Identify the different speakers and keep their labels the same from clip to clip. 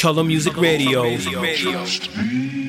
Speaker 1: Color Music Radio.
Speaker 2: A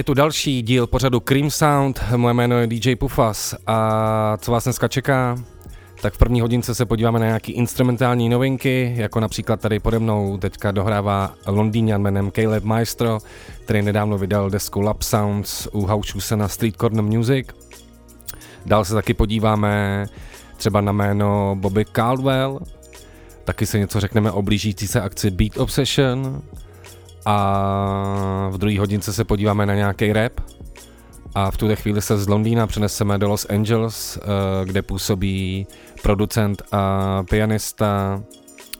Speaker 2: je tu další díl pořadu Cream Sound, moje jméno je DJ Pufas a co vás dneska čeká? Tak v první hodince se podíváme na nějaký instrumentální novinky, jako například tady pode mnou teďka dohrává Londýňan jménem Caleb Maestro, který nedávno vydal desku Lab Sounds u Haušuse na Street Corner Music. Dál se taky podíváme třeba na jméno Bobby Caldwell, taky se něco řekneme o blížící se akci Beat Obsession, a v druhé hodince se podíváme na nějaký rap a v tuhle chvíli se z Londýna přeneseme do Los Angeles, eh, kde působí producent a pianista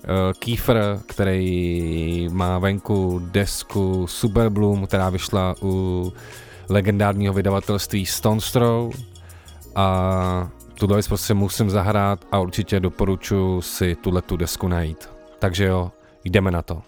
Speaker 2: eh, Kiefer, který má venku desku Super Bloom, která vyšla u legendárního vydavatelství Stone Throw a tuhle věc prostě musím zahrát a určitě doporučuji si tuhle tu desku najít. Takže jo, jdeme na to.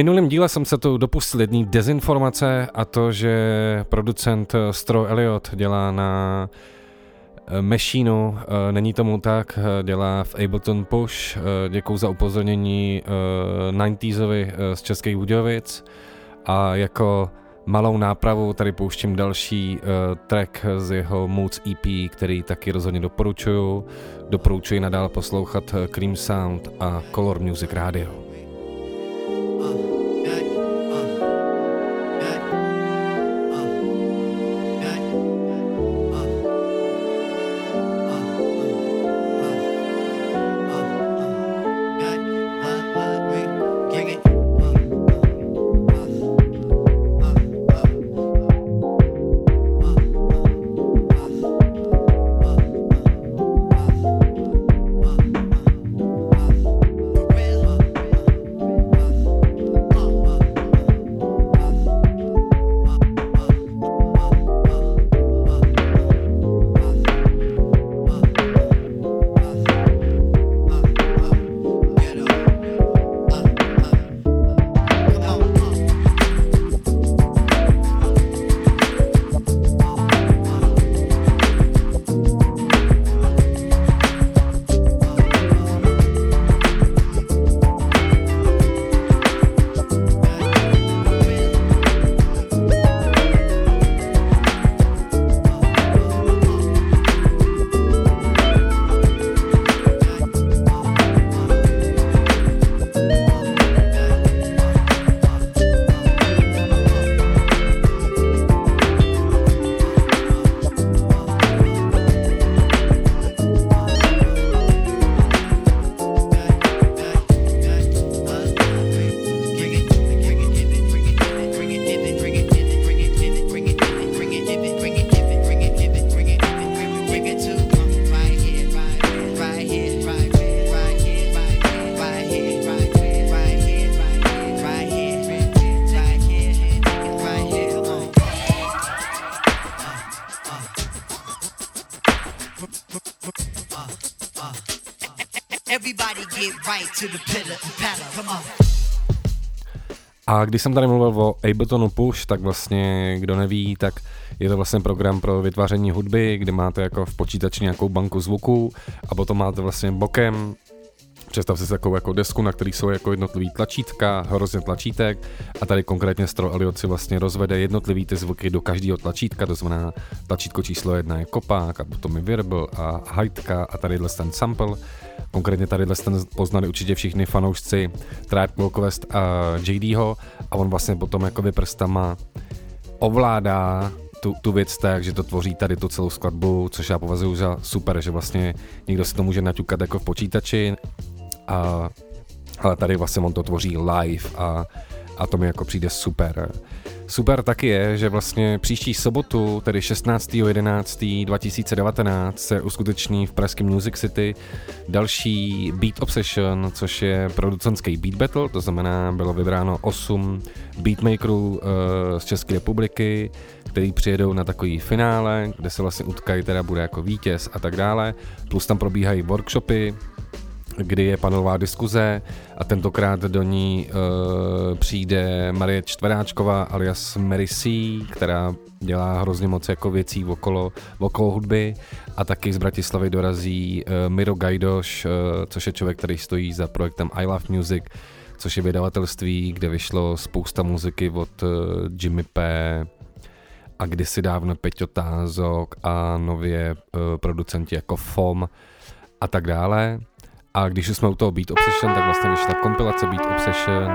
Speaker 2: Minulém díle jsem se tu dopustil jedné dezinformace a to, že producent Stro Elliot dělá na eh, Machinu, eh, není tomu tak, eh, dělá v Ableton Push, děkuju za upozornění 90sovi z Českých Budějovic a jako malou nápravu tady pouštím další track z jeho Moods EP, který taky rozhodně doporučuju. Doporučuji nadále poslouchat Cream Sound a Color Music Radio. A když jsem tady mluvil o Abletonu Push, tak vlastně, kdo neví, tak je to vlastně program pro vytváření hudby, kde máte jako v počítači nějakou banku zvuků a potom máte vlastně bokem Představ si takovou jako desku, na který jsou jako jednotlivý tlačítka, hrozně tlačítek a tady konkrétně Stro Elliot si vlastně rozvede jednotlivý ty zvuky do každého tlačítka, to znamená tlačítko číslo jedna je kopák a potom je virbl a hajtka a tady ten sample. Konkrétně tady ten poznali určitě všichni fanoušci Tribe Called Quest a JDho a on vlastně potom jako prstama ovládá tu, tu věc tak, že to tvoří tady tu celou skladbu, což já považuji za super, že vlastně někdo si to může naťukat jako v počítači, a, ale tady vlastně on to tvoří live a, a to mi jako přijde super. Super taky je, že vlastně příští sobotu, tedy 16.11.2019, se uskuteční v pražském Music City další Beat Obsession, což je producentský beat battle, to znamená, bylo vybráno 8 beatmakerů uh, z České republiky, který přijedou na takový finále, kde se vlastně utkají, teda bude jako vítěz a tak dále, plus tam probíhají workshopy, kdy je panelová diskuze a tentokrát do ní uh, přijde Marie Čtveráčková alias Mary C, která dělá hrozně moc jako věcí okolo, okolo hudby a taky z Bratislavy dorazí uh, Miro Gajdoš, uh, což je člověk, který stojí za projektem I Love Music, což je vydavatelství, kde vyšlo spousta muziky od uh, Jimmy P, a kdysi dávno Peťo Tázok a nově uh, producenti jako FOM a tak dále. A když jsme u toho Beat Obsession, tak vlastně vyšla kompilace Beat Obsession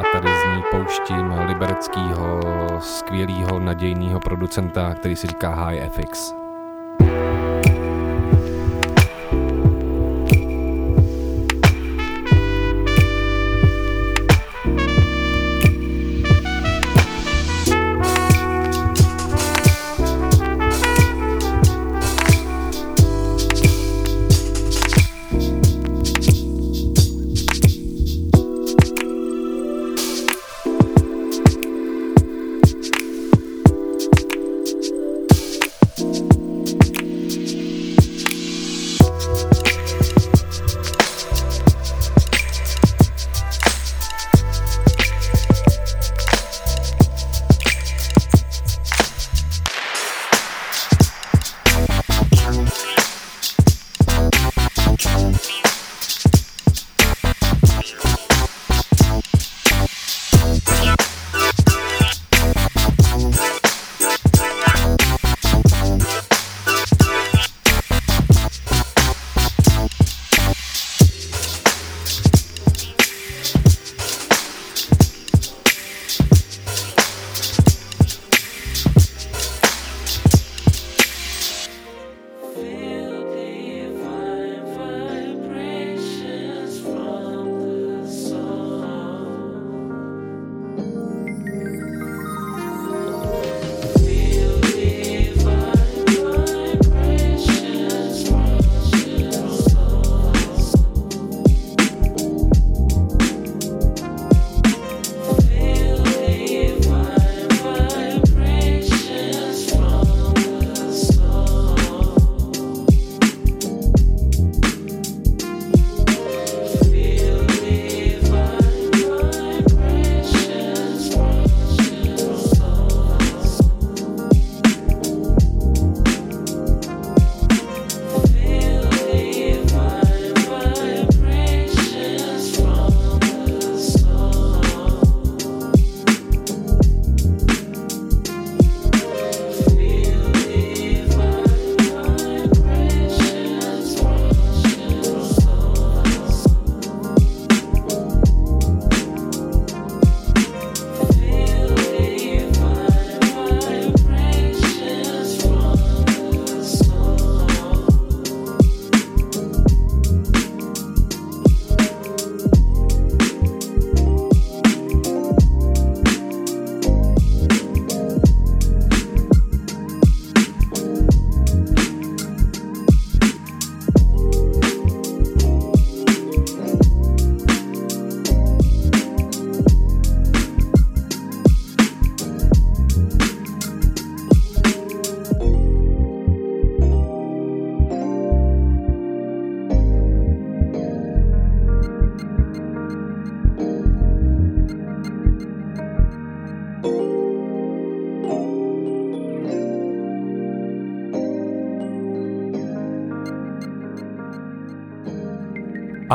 Speaker 2: a tady z ní pouštím libereckého, skvělého, nadějného producenta, který si říká High FX.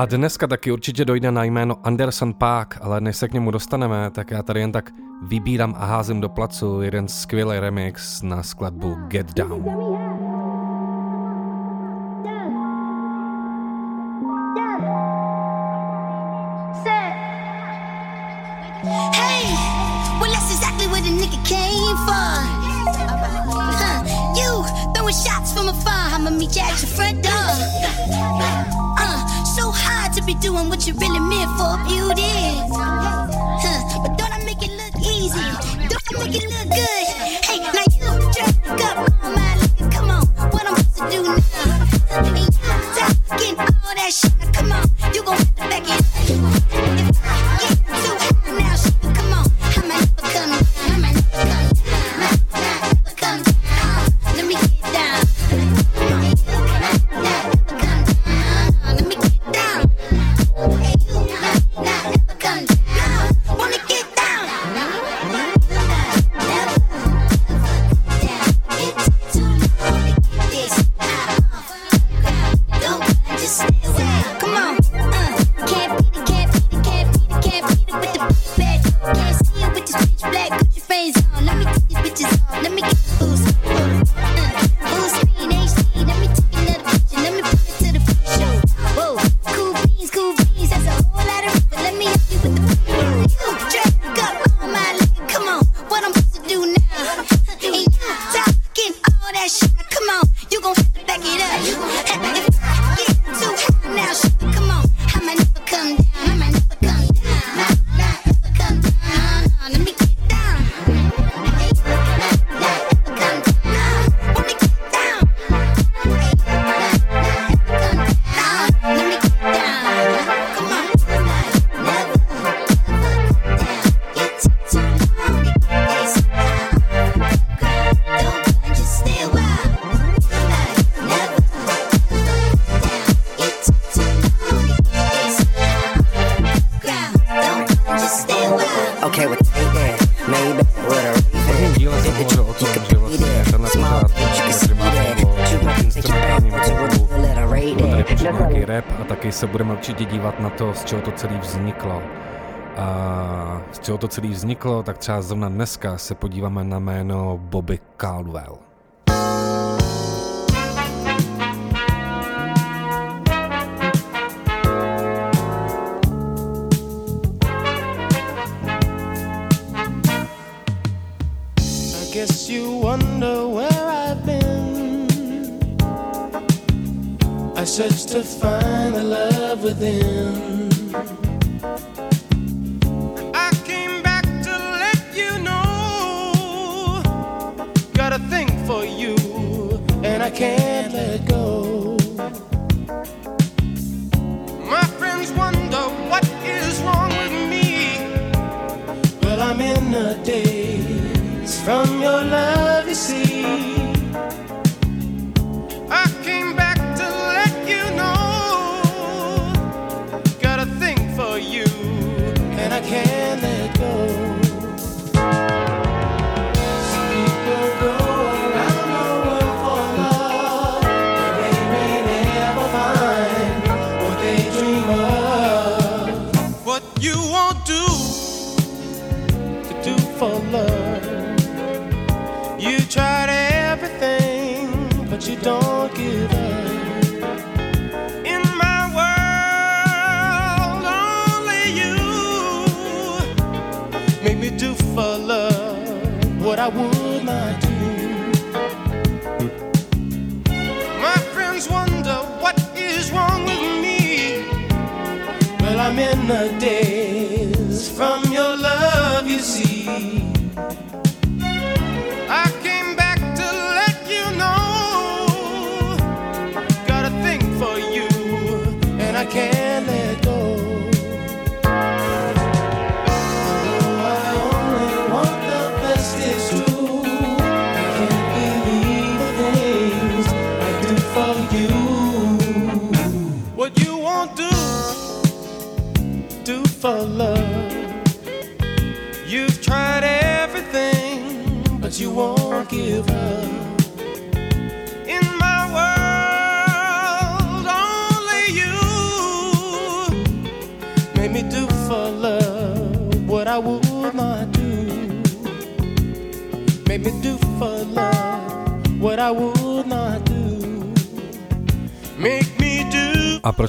Speaker 3: A dneska taky určitě dojde na jméno Anderson Park, ale než se k němu dostaneme, tak já tady jen tak vybírám a házím do placu jeden skvělý remix na skladbu Get Down.
Speaker 2: Se budeme určitě dívat na to, z čeho to celé vzniklo. A z čeho to celé vzniklo, tak třeba zrovna dneska se podíváme na jméno Bobby Caldwell. guess you wonder where I've been. I searched to find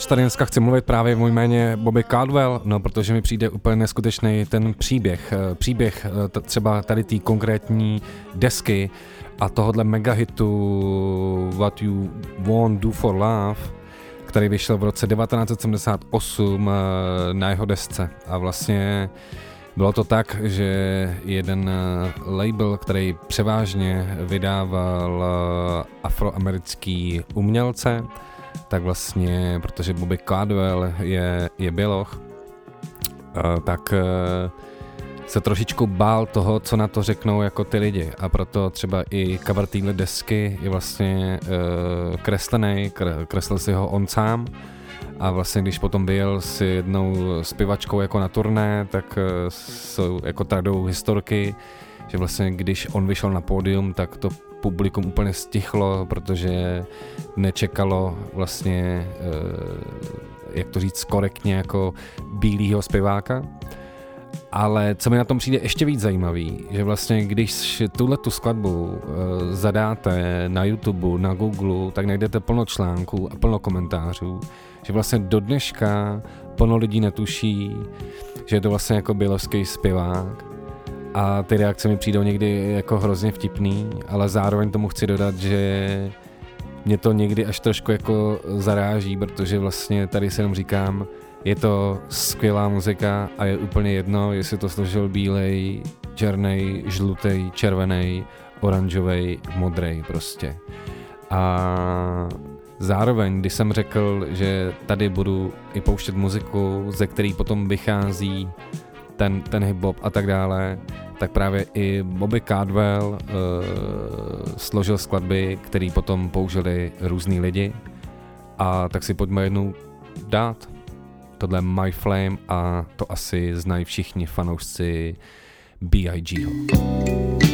Speaker 2: proč tady dneska chci mluvit právě v jméně Bobby Caldwell? No, protože mi přijde úplně neskutečný ten příběh. Eh, příběh eh, třeba tady té konkrétní desky a tohohle megahitu What You Won't Do For Love, který vyšel v roce 1978 eh, na jeho desce. A vlastně bylo to tak, že jeden label, který převážně vydával afroamerický umělce, tak vlastně, protože Bobby Caldwell je, je běloch, tak se trošičku bál toho, co na to řeknou jako ty lidi. A proto třeba i cover téhle desky je vlastně uh, kreslený, kreslil si ho on sám. A vlastně když potom byl si jednou zpěvačkou jako na turné, tak jsou jako tradou historky, že vlastně když on vyšel na pódium, tak to publikum úplně stichlo, protože nečekalo vlastně, jak to říct korektně, jako bílýho zpěváka. Ale co mi na tom přijde ještě víc zajímavý, že vlastně když tuhle tu skladbu zadáte na YouTube, na Google, tak najdete plno článků a plno komentářů, že vlastně do dneška plno lidí netuší, že je to vlastně jako bělovský zpěvák a ty reakce mi přijdou někdy jako hrozně vtipný, ale zároveň tomu chci dodat, že mě to někdy až trošku jako zaráží, protože vlastně tady si jenom říkám, je to skvělá muzika a je úplně jedno, jestli to složil bílej, černý, žlutý, červený, oranžový, modrý prostě. A zároveň, když jsem řekl, že tady budu i pouštět muziku, ze který potom vychází ten, ten hip-hop a tak dále, tak právě i Bobby Caldwell uh, složil skladby, které potom použili různý lidi. A tak si pojďme jednou dát. Tohle My Flame a to asi znají všichni fanoušci B.I.G.ho.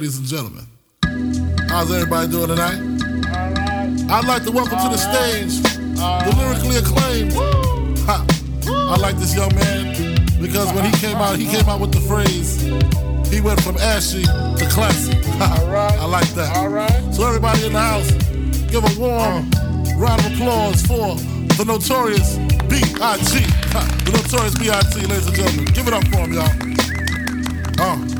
Speaker 1: ladies and gentlemen. How's everybody doing tonight? I'd like to welcome to the stage the lyrically acclaimed. I like this young man because when he came out, he came out with the phrase, he went from ashy to classy. I like that.
Speaker 4: All right.
Speaker 1: So everybody in the house, give a warm round of applause for the notorious B.I.G. The notorious B.I.G. ladies and gentlemen. Give it up for him, y'all. Uh.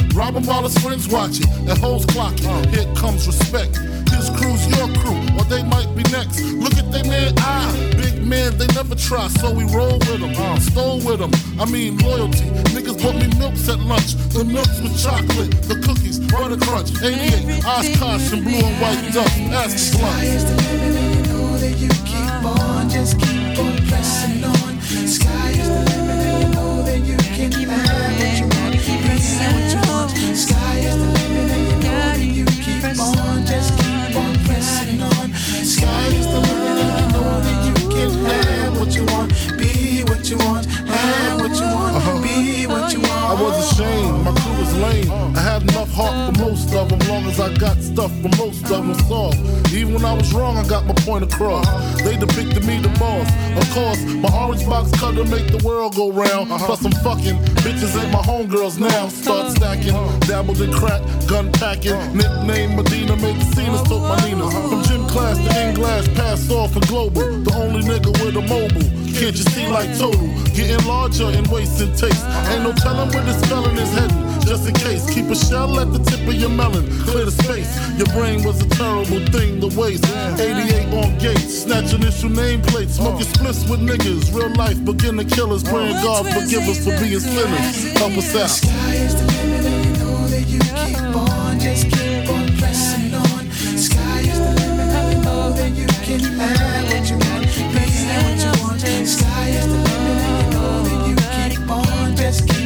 Speaker 1: Rob him while his friends watching. And hoes clocking. Here comes respect his crew's your crew, or they might be next. Look at they man eye, big man, they never try, so we roll with them, uh, stole with them. I mean loyalty. Niggas bought me milks at lunch, the milks with chocolate, the cookies, butter crunch, 88, Oshkosh, and blue and white duck. Ask the
Speaker 5: Sky is
Speaker 1: long as I got stuff for most of them soft. Even when I was wrong, I got my point across. They depicted me the boss. Of course, my orange box cutter make the world go round. Uh-huh. Plus, I'm fucking bitches ain't my homegirls now. Start uh-huh. stacking, uh-huh. dabbled in crack, gun packing. Nickname Medina, made the scenes, took my Nina. From gym class to in glass, pass off for global. The only nigga with a mobile. Can't you see like total? Getting larger and wasting taste. Ain't no telling where this felon is heading. Just in case, keep a shell at the tip of your melon. Clear the space. Your brain was a terrible thing to waste. 88 on gates, snatch initial nameplates. Smoking splits with niggas. Real life beginner killers. Praying God forgive us for being sinners. Help us out.
Speaker 5: Sky is the limit, and you know that you keep on. Just keep on pressing on. Sky is the limit, and you know that you can have what you want. Be what you want. Sky is the limit, and you know that you keep on. Just keep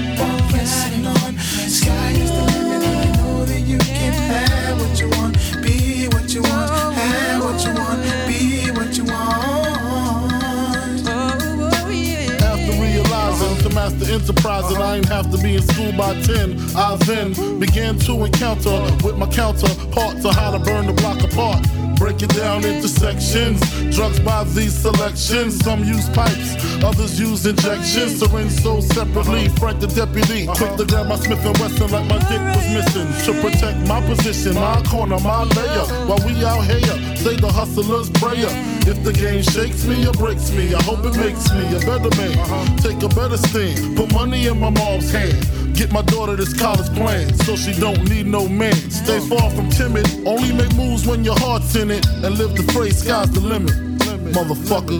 Speaker 1: enterprise and I ain't have to be in school by 10. I then began to encounter with my counterparts to how to burn the block apart. Break it down into sections. Drugs by these selections. Some use pipes, others use injections. Syringe sold separately. Frank the deputy, quick to grab my Smith and Wesson like my dick was missing. To protect my position, my corner, my layer. While we out here, say the hustler's prayer. If the game shakes me or breaks me, I hope it makes me a better man. Take a better stand. Put money in my mom's hand. Get my daughter this college plan so she don't need no man. Stay far from timid, only make moves when your heart's in it. And live the phrase, sky's the limit. Motherfucker,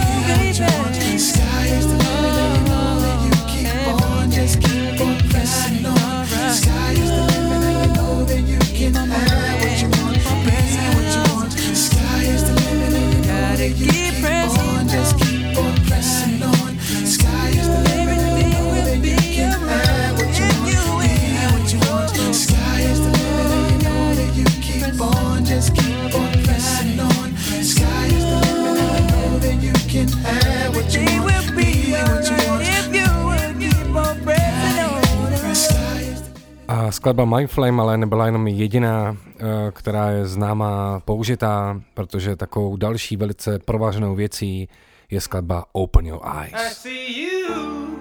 Speaker 2: skladba My Flame ale nebyla jenom jediná, eh, která je známá, použitá, protože takovou další velice prováženou věcí je skladba Open Your Eyes. I see you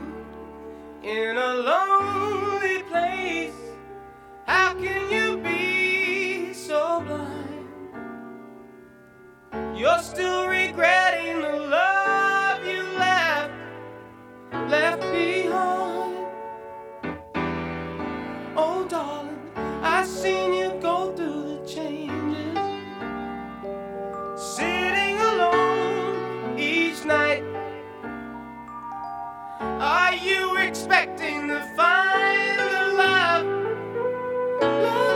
Speaker 2: in a lonely place. How can you be so blind? You're still regretting the love you left, left behind. Oh, darling, I seen you go through the changes. Sitting alone each night.
Speaker 4: Are you expecting to find the
Speaker 6: love? love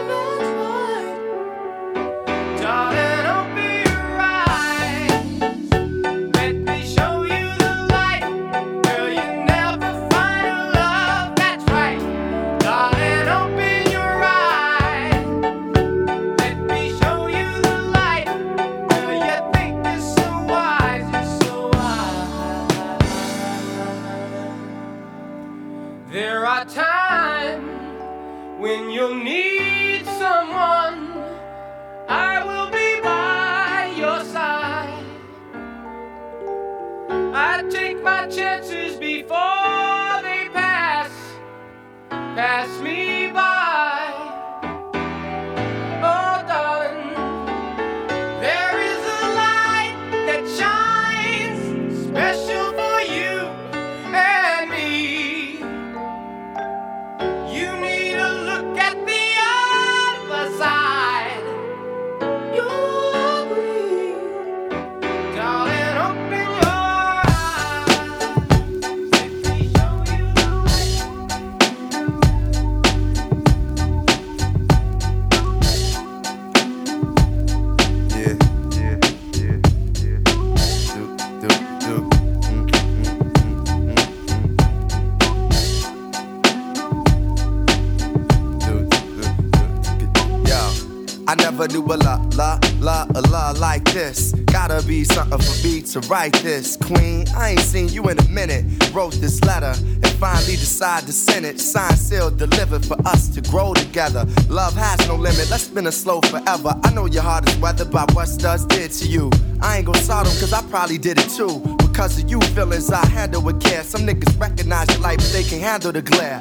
Speaker 6: I take my chances before they pass, pass me by. I never knew a la, la, la, a la like this. Gotta be something for me to write this. Queen, I ain't seen you in a minute. Wrote this letter and finally decided to send it. Signed, sealed, delivered for us to grow together. Love has no limit, let's spin it slow forever. I know your heart is weathered by what studs did to you. I ain't gon' sort 'em cause I probably did it too. Because of you feelings I handle with care. Some niggas recognize your light, but they can't handle the glare.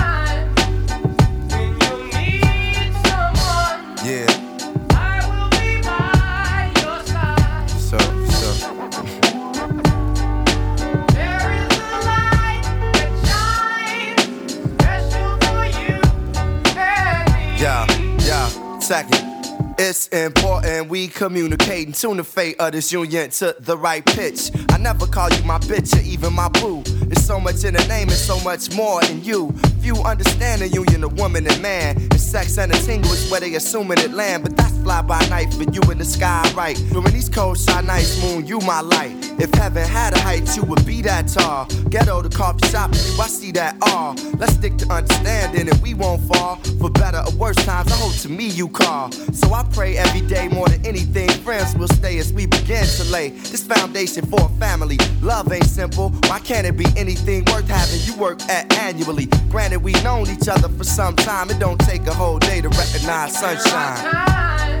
Speaker 6: Second. It's important we communicate and tune the fate of this union to the right pitch. I never call you my bitch or even my boo. There's so much in the name and so much more in you. Few understand the union of woman and man. And sex and a tingle is where they assuming it land. But that's fly by night for you in the sky, right? During these cold shine nights, moon, you my light. If heaven had a height, you would be that tall. Ghetto, the coffee shop, you, I see that all. Let's stick to understanding and we won't fall. For better or worse times, I hope to me you call. So I pray every day more than anything. Friends will stay as we begin to lay this foundation for a family. Love ain't simple. Why can't it be anything worth having you work at annually? We known each other for some time. It don't take a whole day to recognize sunshine.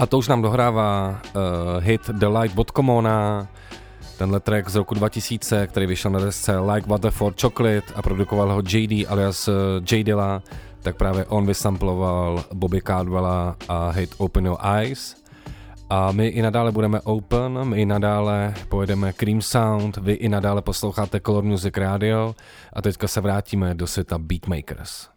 Speaker 4: A
Speaker 2: to už nám dohrává uh, hit The Light od Komona, tenhle track z roku 2000, který vyšel na desce Like Water for Chocolate a produkoval ho JD alias uh, J Dilla, tak právě on vysamploval Bobby Caldwella a hit Open Your Eyes. A my i nadále budeme open, my i nadále pojedeme Cream Sound, vy i nadále posloucháte Color Music Radio a teďka se vrátíme do světa Beatmakers.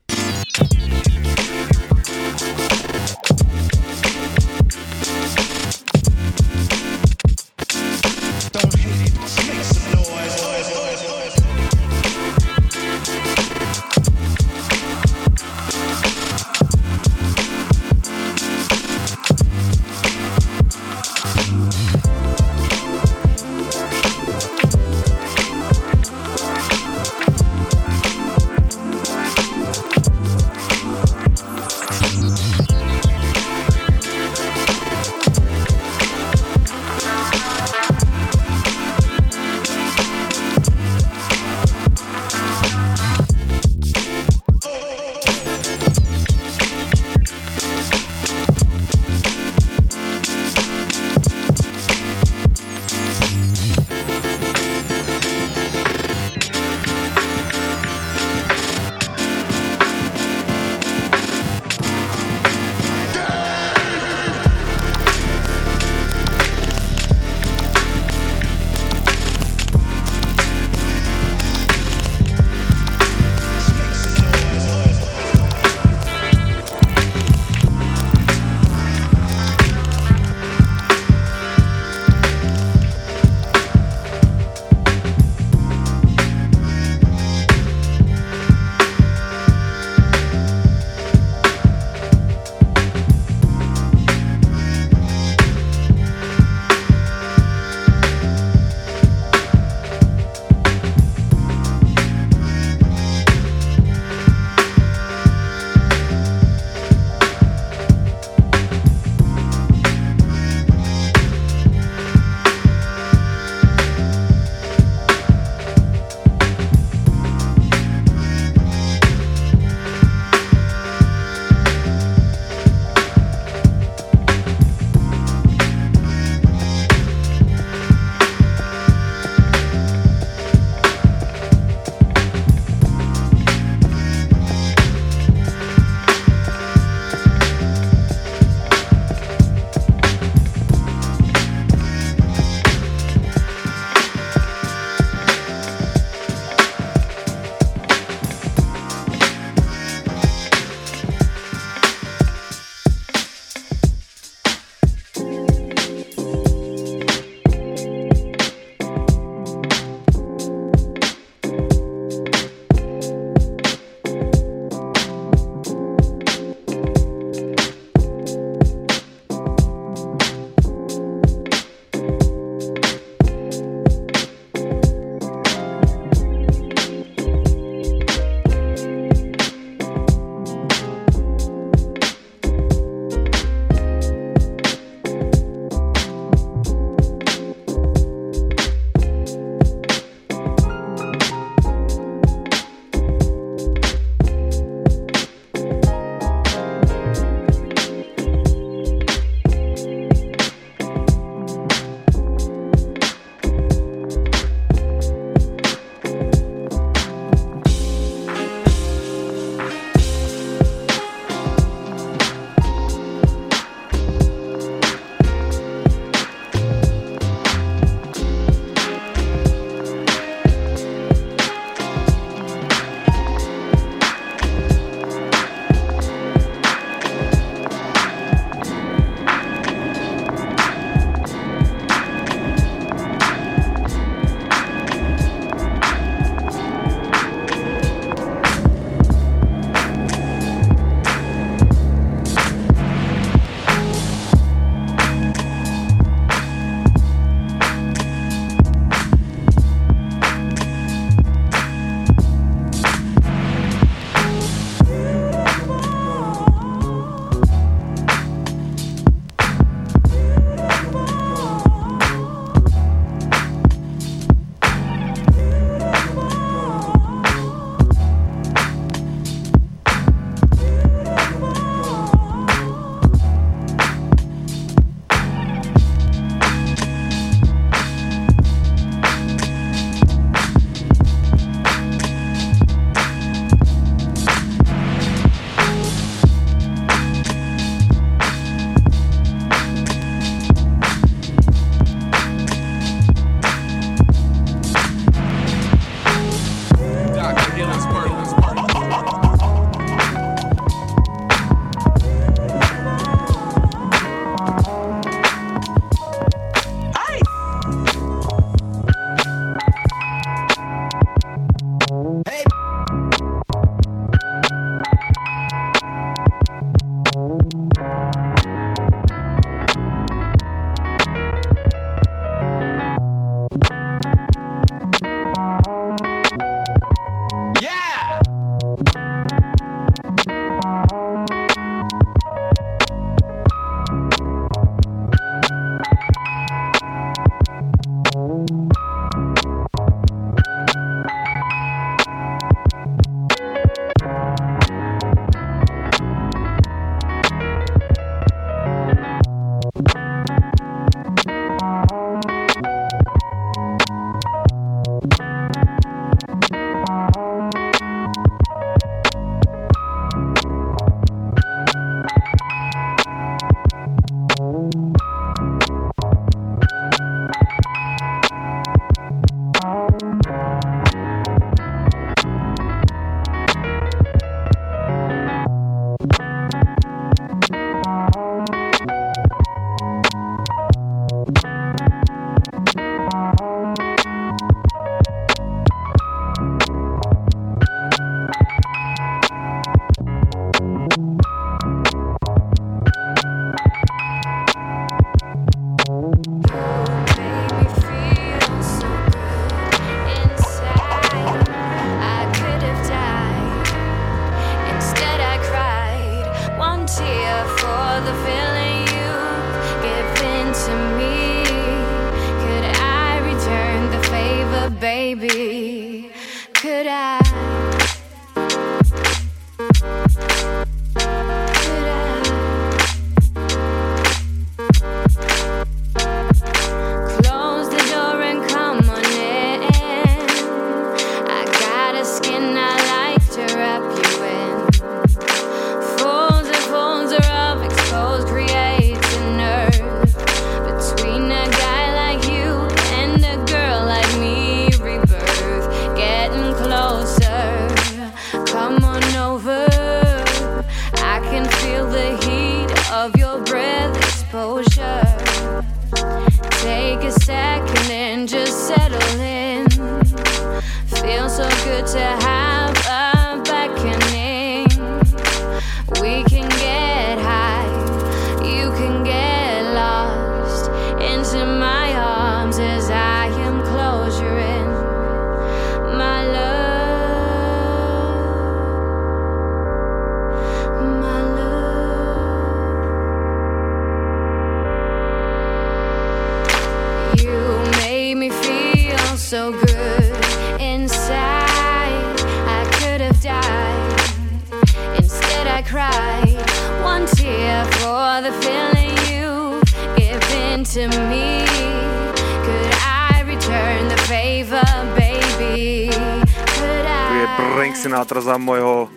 Speaker 7: Za mojho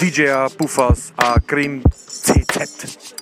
Speaker 7: DJa Pufas a Cream CZ.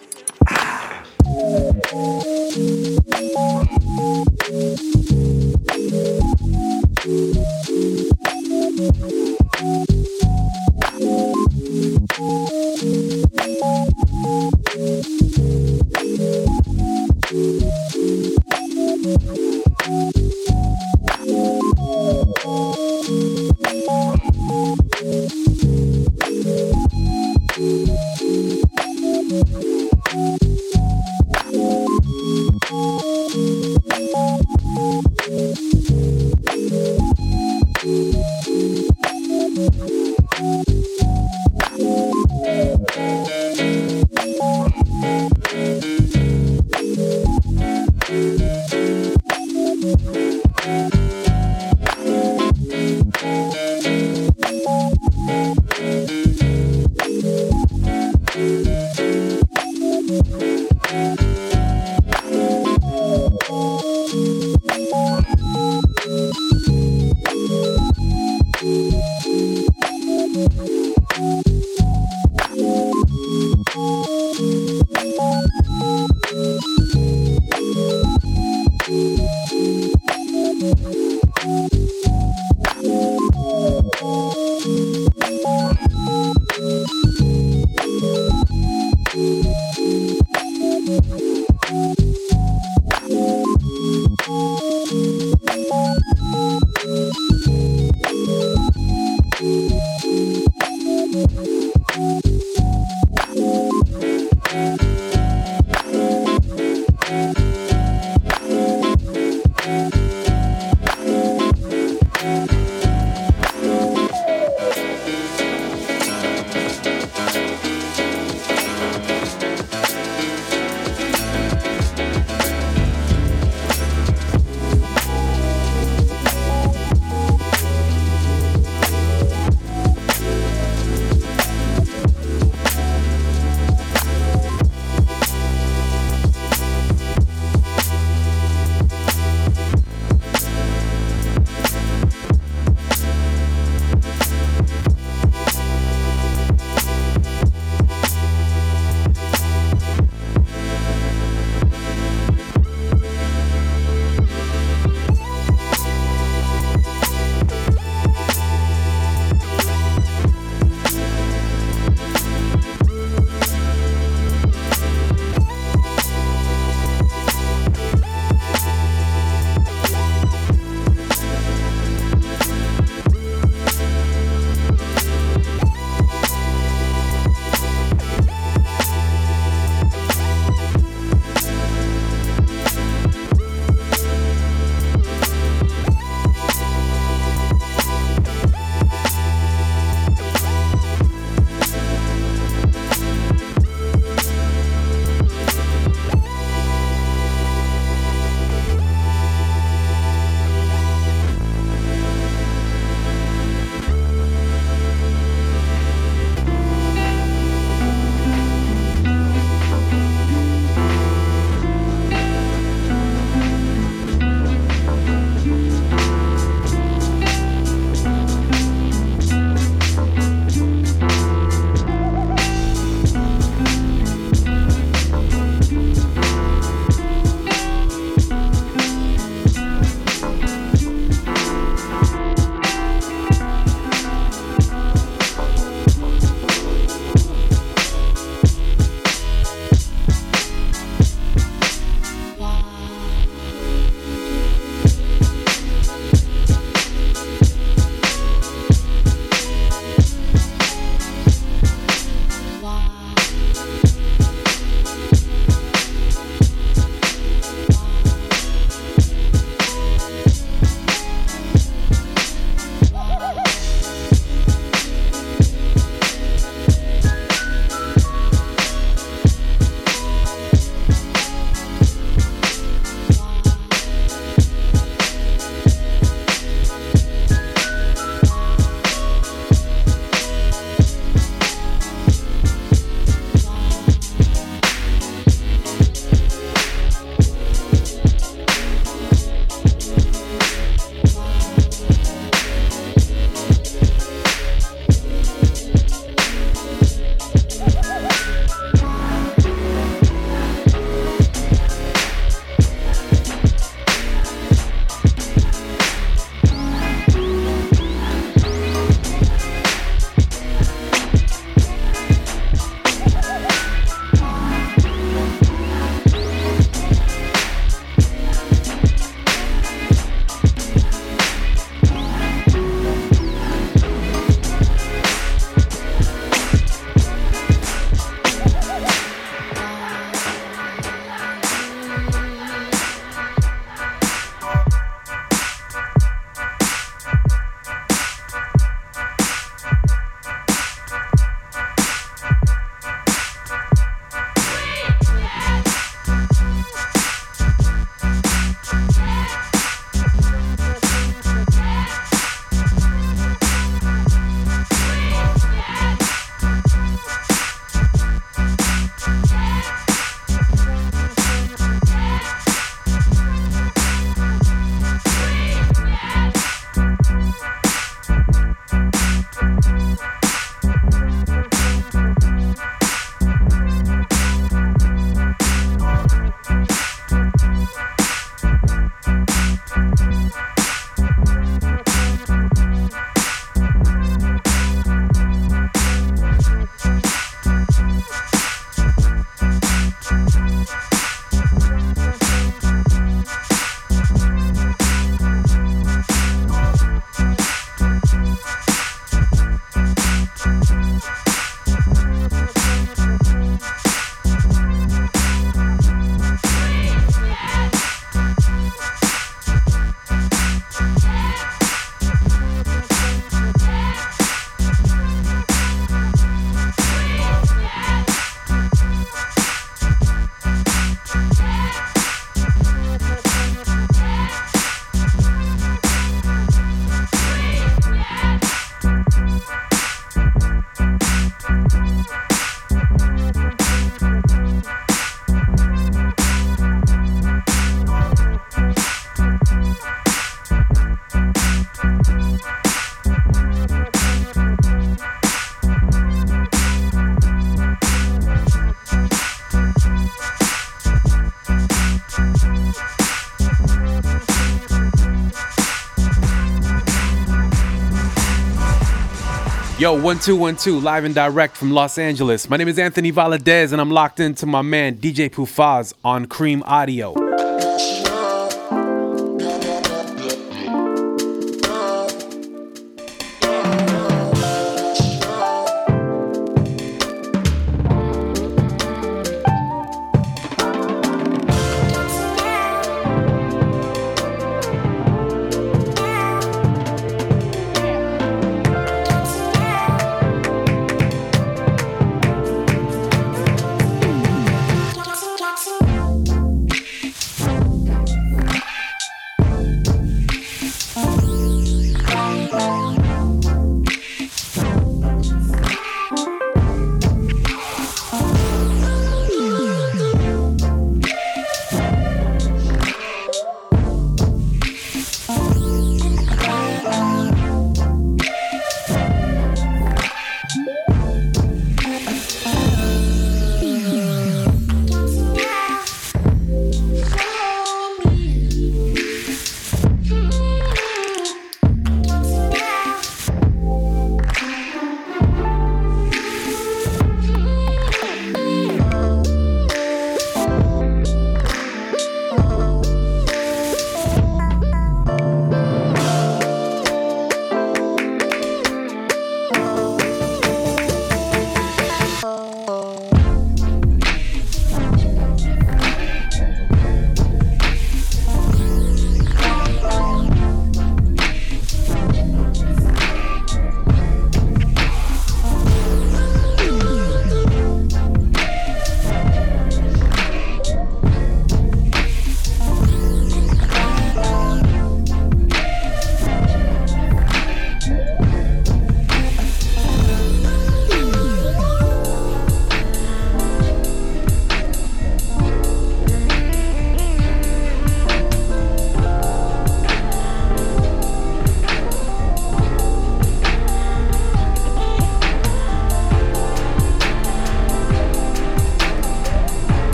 Speaker 8: Yo, one two one two, live and direct from Los Angeles. My name is Anthony Valadez, and I'm locked into my man DJ Pufaz on Cream Audio.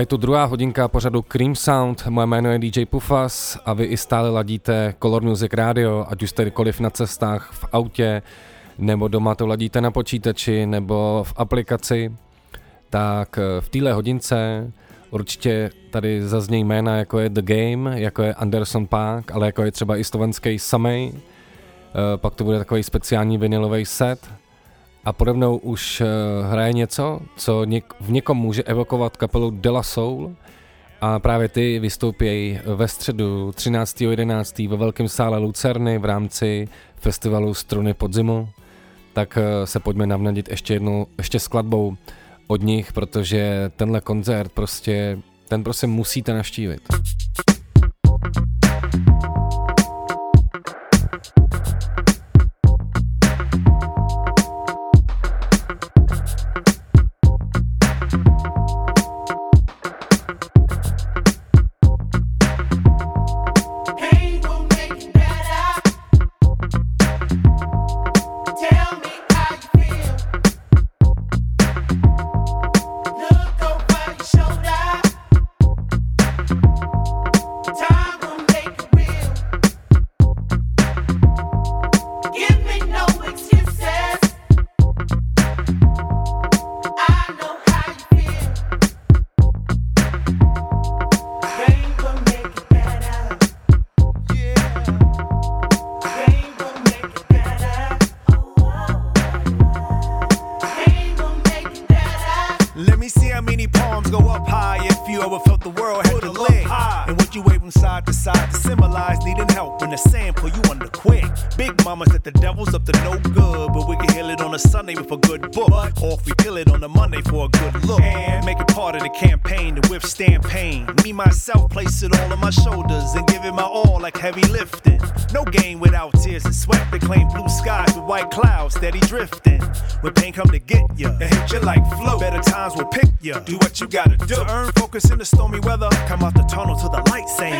Speaker 2: Je tu druhá hodinka pořadu Cream Sound, moje jméno je DJ Pufas a vy i stále ladíte Color Music Radio, ať už jste kdykoliv na cestách, v autě, nebo doma to ladíte na počítači, nebo v aplikaci, tak eh, v téhle hodince určitě tady zaznějí jména jako je The Game, jako je Anderson Park, ale jako je třeba i slovenský Samej, Eh, pak to bude takový speciální vinilový set a pode mnou už eh, hraje něco, co něk- v někom může evokovat kapelu De La Soul a právě ty vystoupějí ve středu 13.11. ve Velkém sále Lucerny v rámci festivalu Struny podzimu. Tak eh, se pojďme navnadit ještě jednou, ještě skladbou od nich, protože tenhle koncert prostě, ten prostě musíte navštívit.
Speaker 4: How
Speaker 9: many palms go up high if you ever felt the world had to lick. And what you wave side to side to symbolize needing help when the sand pull you under quick. Big mama said the devil's up to no good, but we can heal it on a Sunday with a good book. Or if we kill it on a Monday for a good look. And make it part of the campaign to withstand pain. Me, myself, place it all on my shoulders and give it my all like heavy lifting. No game without tears and sweat. They claim blue skies with white clouds steady drifting. When pain come to get ya, and hit you like flow. Better times will pick ya. Do what you gotta do. To earn focus in the stormy weather. Come out the tunnel to the light saying.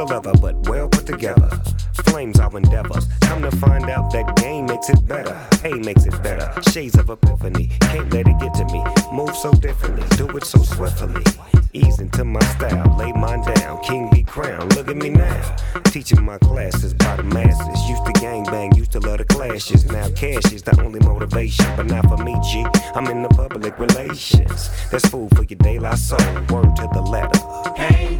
Speaker 10: of leather, but well put together. flames our endeavors. Come to find out that game makes it better. Hey makes it better. Shades of epiphany. Can't let it get to me. Move so differently. Do it so swiftly. Ease into my style. Lay mine down. King be crowned. Look at me now. Teaching my classes by the masses. Used to gang bang. Used to love the clashes. Now cash is the only motivation. But not for me, G. I'm in the public relations. That's food for your daylight soul. Word to the letter.
Speaker 11: Pain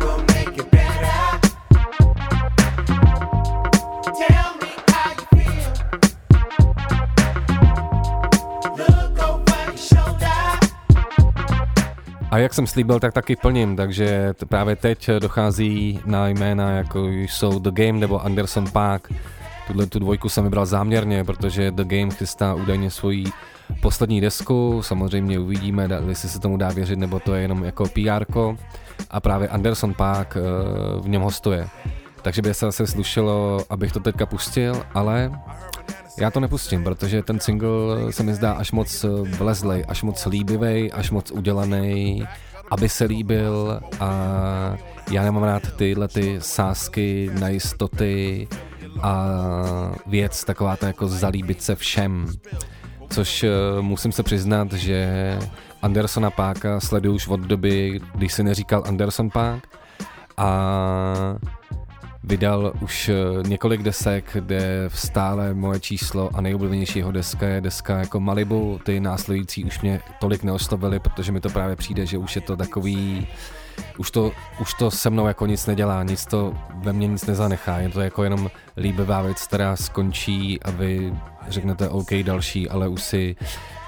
Speaker 2: jak jsem slíbil, tak taky plním, takže t- právě teď dochází na jména jako jsou The Game nebo Anderson Park. Tuhle tu dvojku jsem vybral záměrně, protože The Game chystá údajně svoji poslední desku, samozřejmě uvidíme, jestli se tomu dá věřit, nebo to je jenom jako PR. A právě Anderson Park eh, v něm hostuje. Takže by se zase slušelo, abych to teďka pustil, ale já to nepustím, protože ten single se mi zdá až moc vlezlej, až moc líbivý, až moc udělaný, aby se líbil a já nemám rád tyhle ty sásky na jistoty a věc taková to jako zalíbit se všem. Což eh, musím se přiznat, že Andersona Páka sleduju už od doby, když se neříkal Anderson Pák a vydal už eh, několik desek, kde stále moje číslo a nejoblíbenější jeho deska je deska jako Malibu. Ty následující už mě tolik neoslovily, protože mi to právě přijde, že už je to takový už to, už to se mnou jako nic nedělá, nic to ve mně nic nezanechá, je to jako jenom líbivá věc, která skončí a vy řeknete OK další, ale už si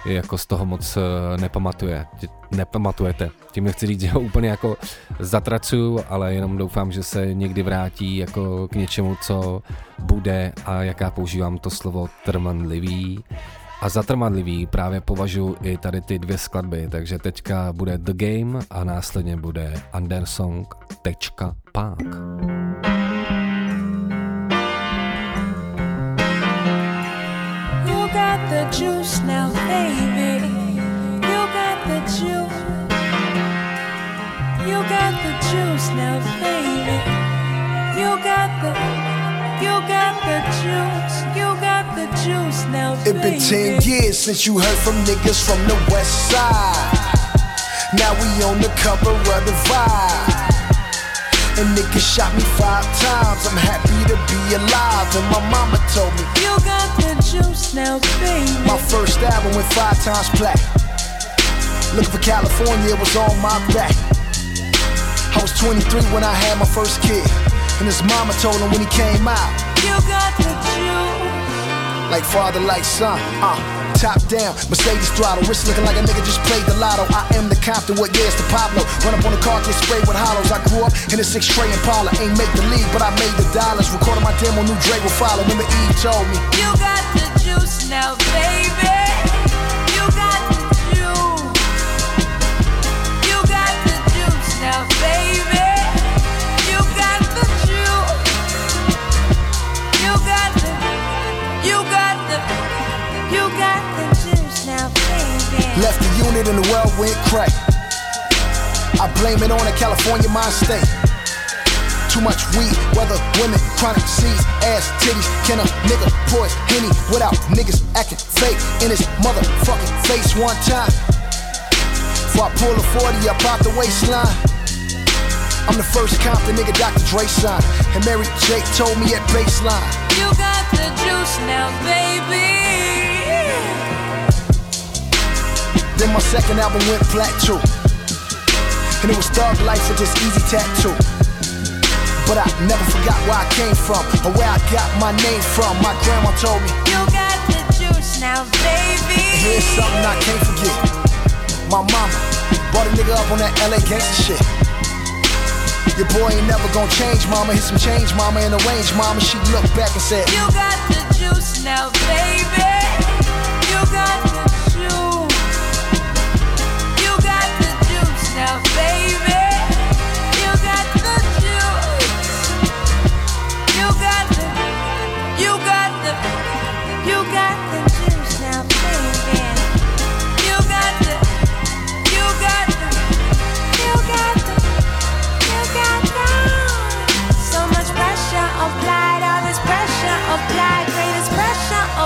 Speaker 2: jako z toho moc eh, nepamatuje, nepamatujete. Tím nechci říct, že ho úplně jako zatracuju, ale jenom doufám, že se někdy vrátí jako k něčemu, co bude a jak já používám to slovo trvanlivý. A za trvanlivý právě považuji i tady ty dvě skladby, takže teďka bude The Game a následně bude Andersong.park.
Speaker 12: You the juice now, baby. You got the juice. You got the juice now, baby. You got the, you got the juice. You got the juice now, baby.
Speaker 13: It been 10 years since you heard from niggas from the west side. Now we on the cover of the vibe. And niggas shot me five times. I'm happy to be alive. And my mama told me
Speaker 12: You got juice now, baby.
Speaker 13: my first album went five times plat. Looking for California was on my back. I was 23 when I had my first kid. And his mama told him when he came out.
Speaker 12: You got the juice.
Speaker 13: like father, like son. Uh, top down, Mercedes throttle, wrist looking like a nigga just played the lotto. I am the Compton, what years the Pablo? Run up on the car, get sprayed with hollows. I grew up in a six tray Impala, ain't make the league, but I made the dollars. Recording my demo, new Dre will follow. Remember Eve told me.
Speaker 12: You got the juice now, baby.
Speaker 13: Left the unit and the world went crack. I blame it on the California mind state. Too much weed, weather, women, chronic seeds, ass, titties. Can a nigga pour his henny without niggas acting fake in his motherfucking face one time? Before I pull a 40 up out the waistline. I'm the first Compton nigga Dr. Dre signed. And Mary J told me at baseline.
Speaker 12: You got the juice now, baby.
Speaker 13: Then my second album went flat too. And it was Thug Life with this easy tattoo. But I never forgot where I came from or where I got my name from. My grandma told me,
Speaker 12: You got the juice now, baby.
Speaker 13: and here's something I can't forget. My mama brought a nigga up on that LA gangsta shit. Your boy ain't never gonna change, mama. Hit some change, mama, and arrange, mama. She looked back and said,
Speaker 12: You got the juice now, baby. You got the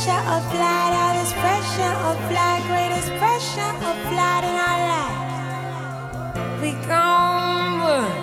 Speaker 12: pressure applied, all this pressure
Speaker 5: greatest pressure in our. We gone,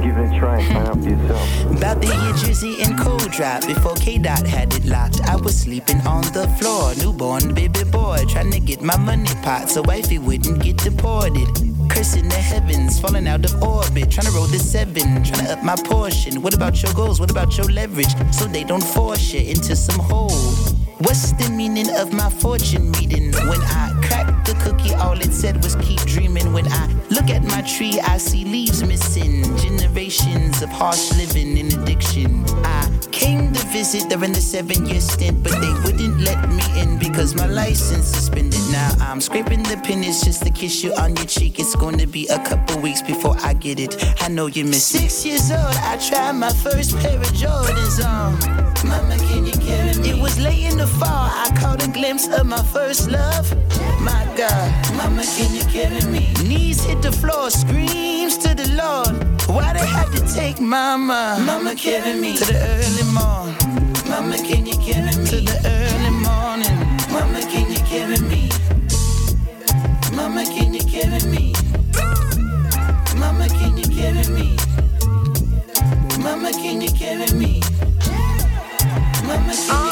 Speaker 14: give
Speaker 15: it a try and find out for yourself?
Speaker 14: About the year Drizzy and Cole dropped before K Dot had it locked. I was sleeping on the floor, newborn baby boy, trying to get my money pot so wifey wouldn't get deported. Cursing the heavens, falling out of orbit, trying to roll the seven, trying to up my portion. What about your goals? What about your leverage? So they don't force you into some hole. What's the meaning of my fortune reading? When I cracked the cookie, all it said was keep dreaming. When I look at my tree, I see harsh living and addiction. I came to visit during the seven year stint, but they wouldn't let me in because my license suspended. Now I'm scraping the pennies just to kiss you on your cheek. It's to be a couple weeks before I get it. I know you miss. Six years old, I tried my first pair of Jordans on. Mama, can you carry me? It was late in the fall, I caught a glimpse of my first love. My God, Mama, can you carry me? Knees hit the floor, screams to the Lord. Why they had to take Mama? Mama, carry me to the early morning. Mama, can you carry me to the early morning? Mama, can you carry me? Mama, can you carry me? Mama, can you carry me? Mama, can you carry me? Mama, can you?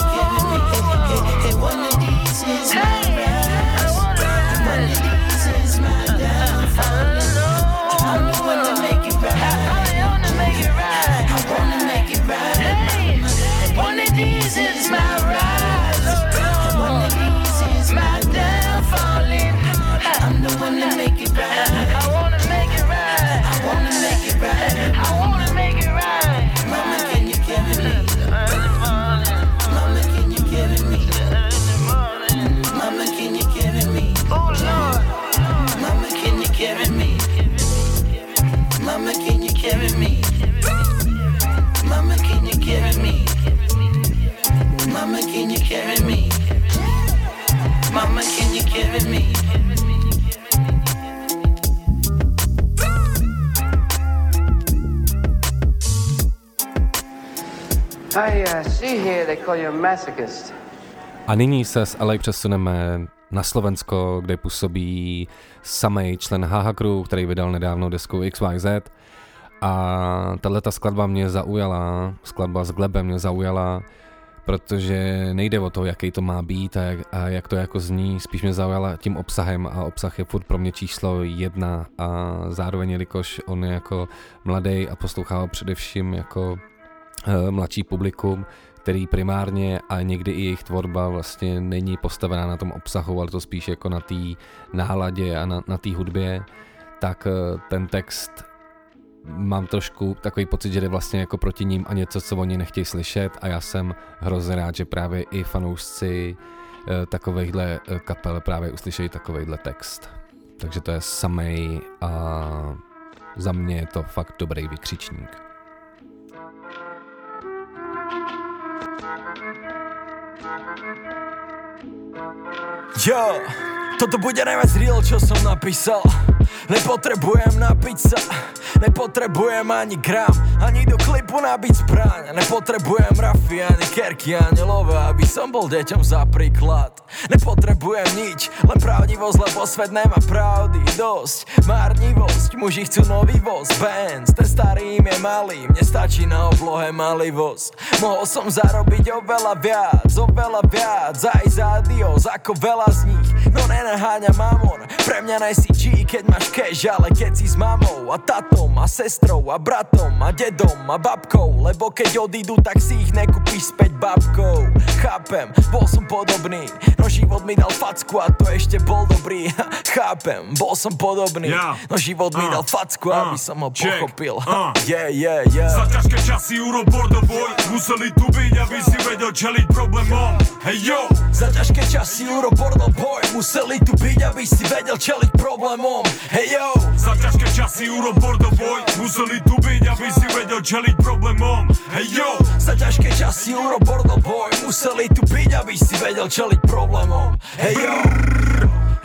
Speaker 16: Uh, a
Speaker 2: nyní se s LA přesuneme na Slovensko, kde působí samý člen Haha Crew, který vydal nedávno desku XYZ. A tahle ta skladba mě zaujala, skladba s Glebem mě zaujala, protože nejde o to, jaký to má být a jak, a jak to jako zní, spíš mě zaujala tím obsahem a obsah je furt pro mě číslo jedna. A zároveň, jelikož on je jako mladý a poslouchá především jako mladší publikum, který primárně a někdy i jejich tvorba vlastně není postavená na tom obsahu, ale to spíš jako na té náladě a na, na té hudbě, tak eh, ten text mám trošku takový pocit, že jde vlastně jako proti ním a něco, co oni nechtějí slyšet a já jsem hrozně rád, že právě i fanoušci eh, takovejhle eh, kapel právě uslyšejí takovejhle text. Takže to je samej a za mě je to fakt dobrý vykřičník.
Speaker 17: Jo, toto bude najviac real, čo som napísal Nepotrebujem napiť sa Nepotrebujem ani gram Ani do klipu nabiť zbraň. Nepotrebujem rafy ani kerky ani love Aby som bol deťom za príklad Nepotrebujem nič Len pravdivosť, lebo svet nemá pravdy Dosť, márnivosť Muži chcú nový voz, Benz Ten starý im je malý Mne stačí na oblohe malý voz Mohol som zarobiť oveľa viac Oveľa viac. Aj za adios, ako veľa z nich. No nenaháňa mamon Pre mňa najsi G, keď máš cash Ale keď si s mamou a tatom a sestrou a bratom a dedom a babkou Lebo keď odídu, tak si ich nekúpiš späť babkou. Chápem, bol som podobný No život mi dal facku a to ešte bol dobrý. Chápem, bol som podobný. No život mi dal facku, aby som ho
Speaker 18: Check.
Speaker 17: pochopil.
Speaker 18: Ah.
Speaker 17: Yeah, yeah, yeah
Speaker 18: Za ťažké časy Euro Bordo Boy Museli tu byť, aby si vedel čeliť problémom. Hej yo!
Speaker 17: Za ťažké časy Euro Bordo Boy Museli tu byť, aby si vedel čeliť problémom Hej yo!
Speaker 18: Za ťažké časy Euro Bordo Boy Museli tu byť, aby si vedel čeliť problémom Hej yo!
Speaker 17: Za ťažké časy Euro Bordo Boy Museli tu byť, aby si vedel čeliť problémom Hej yo!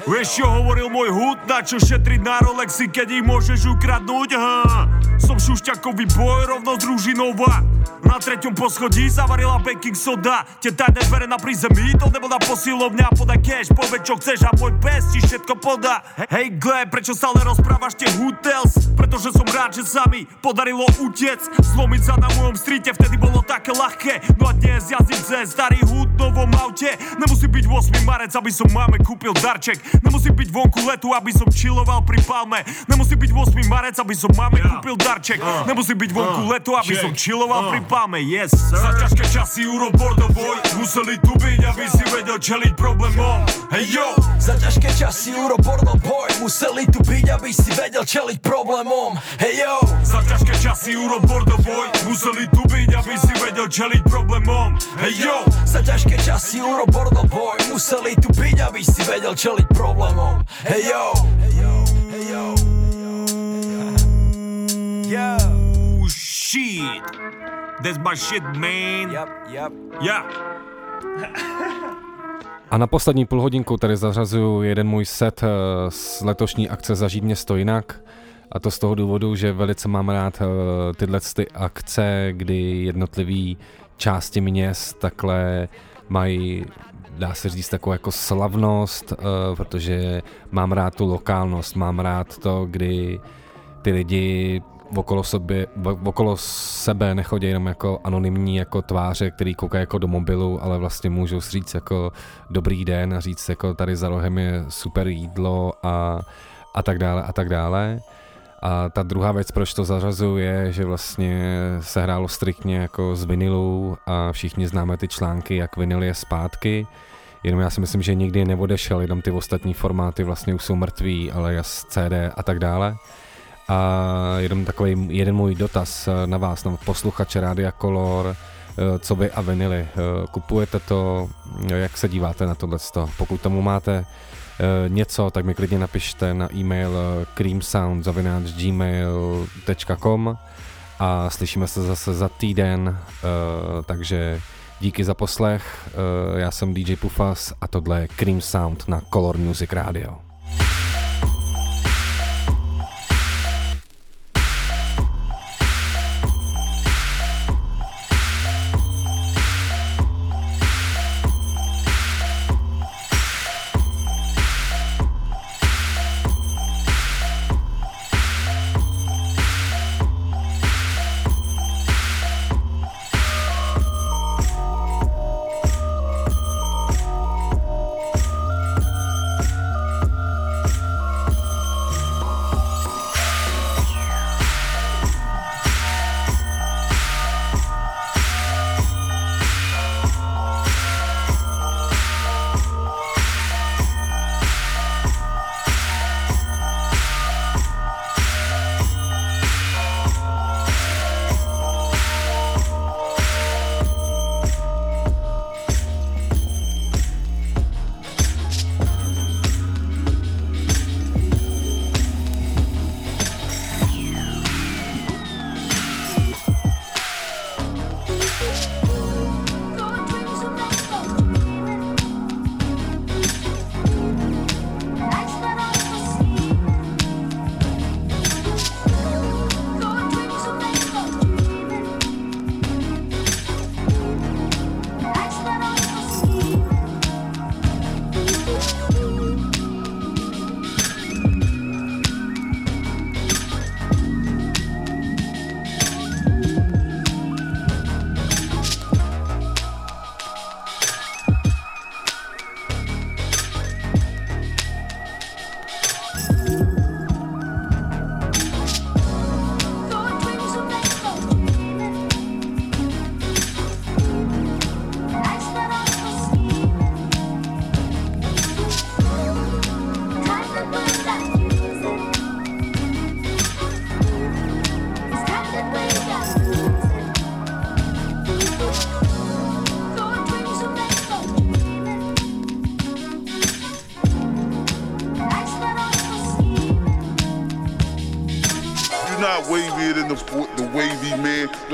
Speaker 18: Vieš čo hovoril môj hud, na čo šetriť na Rolexy, keď ich môžeš ukradnúť, ha? Som šušťakový boj, rovno družinová Na treťom poschodí zavarila baking soda. Tie tajné dvere na prízemí, to nebo na posilovňa. Podaj cash, povedz čo chceš a môj pes ti všetko podá. Hej Gle, prečo stále rozprávaš tie hotels? Pretože som rád, že sa mi podarilo utiec Zlomiť sa na mojom streete, vtedy bolo také ľahké. No a dnes jazdím cez starý v novom aute Nemusí byť 8. marec, aby som máme kúpil darček. Nemusí byť vonku letu, aby som chilloval pri palme. Nemusí byť 8. marec, aby som máme kúpil darček. Nemusí byť vonku letu, aby som chilloval pri palme. Yes, sir. Za ťažké časy Euro Bordo Boy Museli tu byť, aby si vedel čeliť problémom. Hej yo!
Speaker 17: Za ťažké časy Euro Bordo Boy Museli tu byť, aby si vedel čeliť problémom. Hej yo!
Speaker 18: Za ťažké časy Euro Bordo Boy Museli tu byť, aby si vedel čeliť problémom. Hej yo!
Speaker 17: Za ťažké časy Euro Bordo Boy Museli tu byť, aby si vedel čeliť problémom Hej yo! Hej yo! Hej yo!
Speaker 18: Yo! Shit! That's my shit, man.
Speaker 17: Yep, yep.
Speaker 18: Yeah.
Speaker 2: A na poslední půl hodinku tady zařazuju jeden můj set eh, z letošní akce Zažít město jinak. A to z toho důvodu, že velice mám rád eh, tyhle ty akce, kdy jednotlivý části měst takhle mají dá se říct takovou jako slavnost, eh, protože mám rád tu lokálnost, mám rád to, kdy ty lidi okolo, sobě, okolo sebe nechodí jenom jako anonymní jako tváře, který koukají jako do mobilu, ale vlastně můžou říct jako dobrý den a říct jako tady za rohem je super jídlo a, a tak dále a tak dále. A ta druhá věc, proč to zařazuju, je, že vlastně se hrálo striktně jako z vinilu a všichni známe ty články, jak vinyl je zpátky. Jenom já si myslím, že nikdy neodešel, jenom ty ostatní formáty vlastně už jsou mrtví, ale jas CD a tak dále. A jenom takový jeden můj dotaz na vás, na posluchače Rádia Color, eh, co vy a vinily. Eh, Kupujete to, jak se díváte na tohle? Pokud tomu máte něco, tak mi klidně napište na e-mail eh, creamsound.gmail.com a slyšíme se zase za týden, eh, takže díky za poslech, eh, já jsem DJ Pufas a tohle je Cream Sound na Color Music Radio.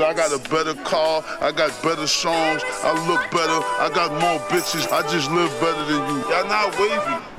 Speaker 19: I got a better car. I got better songs. I look better. I got more bitches. I just live better than you. Y'all not wavy.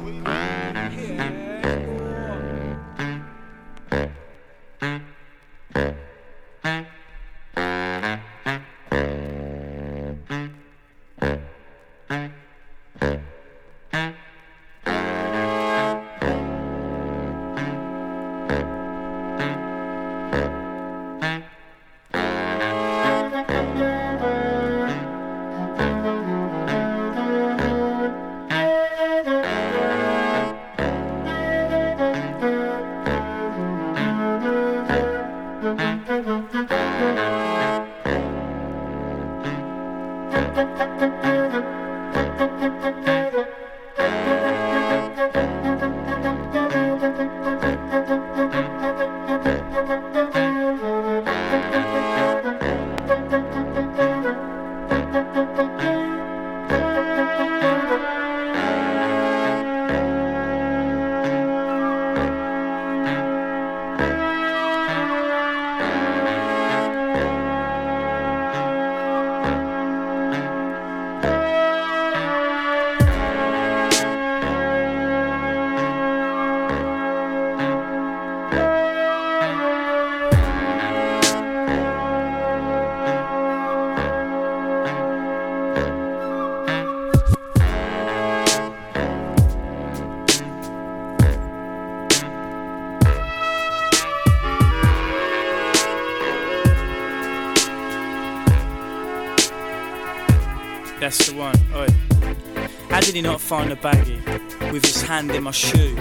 Speaker 20: Did he not find the baggie with his hand in my shoe?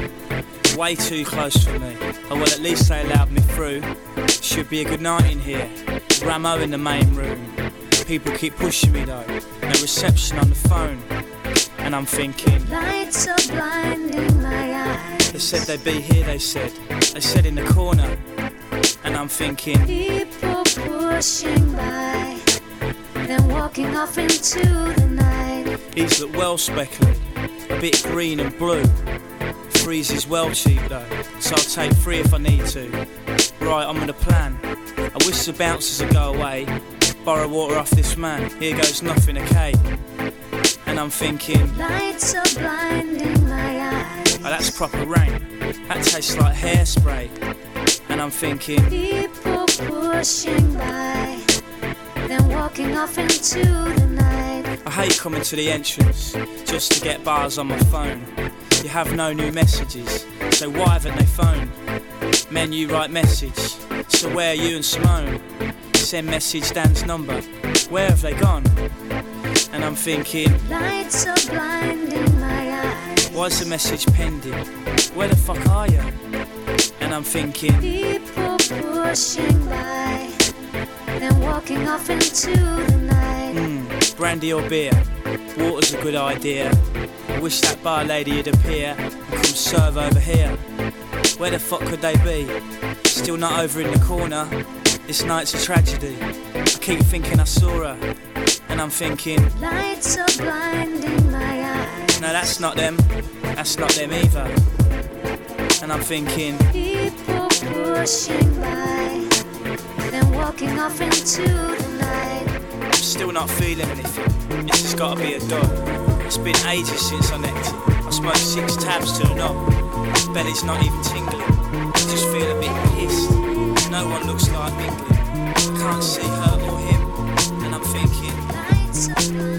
Speaker 20: Way too close for me. Oh well, at least they allowed me through. Should be a good night in here. Ramo in the main room. People keep pushing me though. No reception on the phone. And I'm thinking,
Speaker 21: Lights are blinding my eyes.
Speaker 20: they said they'd be here, they said. They said in the corner. And I'm thinking,
Speaker 21: People pushing by, then walking off into the
Speaker 20: He's look well speckled, a bit green and blue. Threes is well cheap though, so I'll take three if I need to. Right, I'm on a plan. I wish the bouncers would go away. Borrow water off this man. Here goes nothing, okay? And I'm thinking,
Speaker 21: Lights are blinding my eyes.
Speaker 20: oh, that's proper rain. That tastes like hairspray. And I'm thinking,
Speaker 21: People pushing by, then walking off into the.
Speaker 20: I hate coming to the entrance just to get bars on my phone. You have no new messages, so why haven't they phoned? Men, you write message, so where are you and Simone? Send message Dan's number, where have they gone? And I'm thinking,
Speaker 21: Lights are blinding my eyes.
Speaker 20: why's the message pending? Where the fuck are you? And I'm thinking,
Speaker 21: People pushing by, then walking off into the night.
Speaker 20: Brandy or beer? Water's a good idea. I wish that bar lady would appear and come serve over here. Where the fuck could they be? Still not over in the corner. This night's a tragedy. I keep thinking I saw her, and I'm thinking,
Speaker 21: Lights are blinding my eyes.
Speaker 20: no, that's not them. That's not them either. And I'm thinking,
Speaker 21: People pushing by, then walking off into the night.
Speaker 20: Still not feeling anything. This has gotta be a dog. It's been ages since I necked it. I smoked six tabs to a knob. Belly's not even tingling. I just feel a bit pissed. No one looks like mingling. I can't see her or him. And I'm thinking,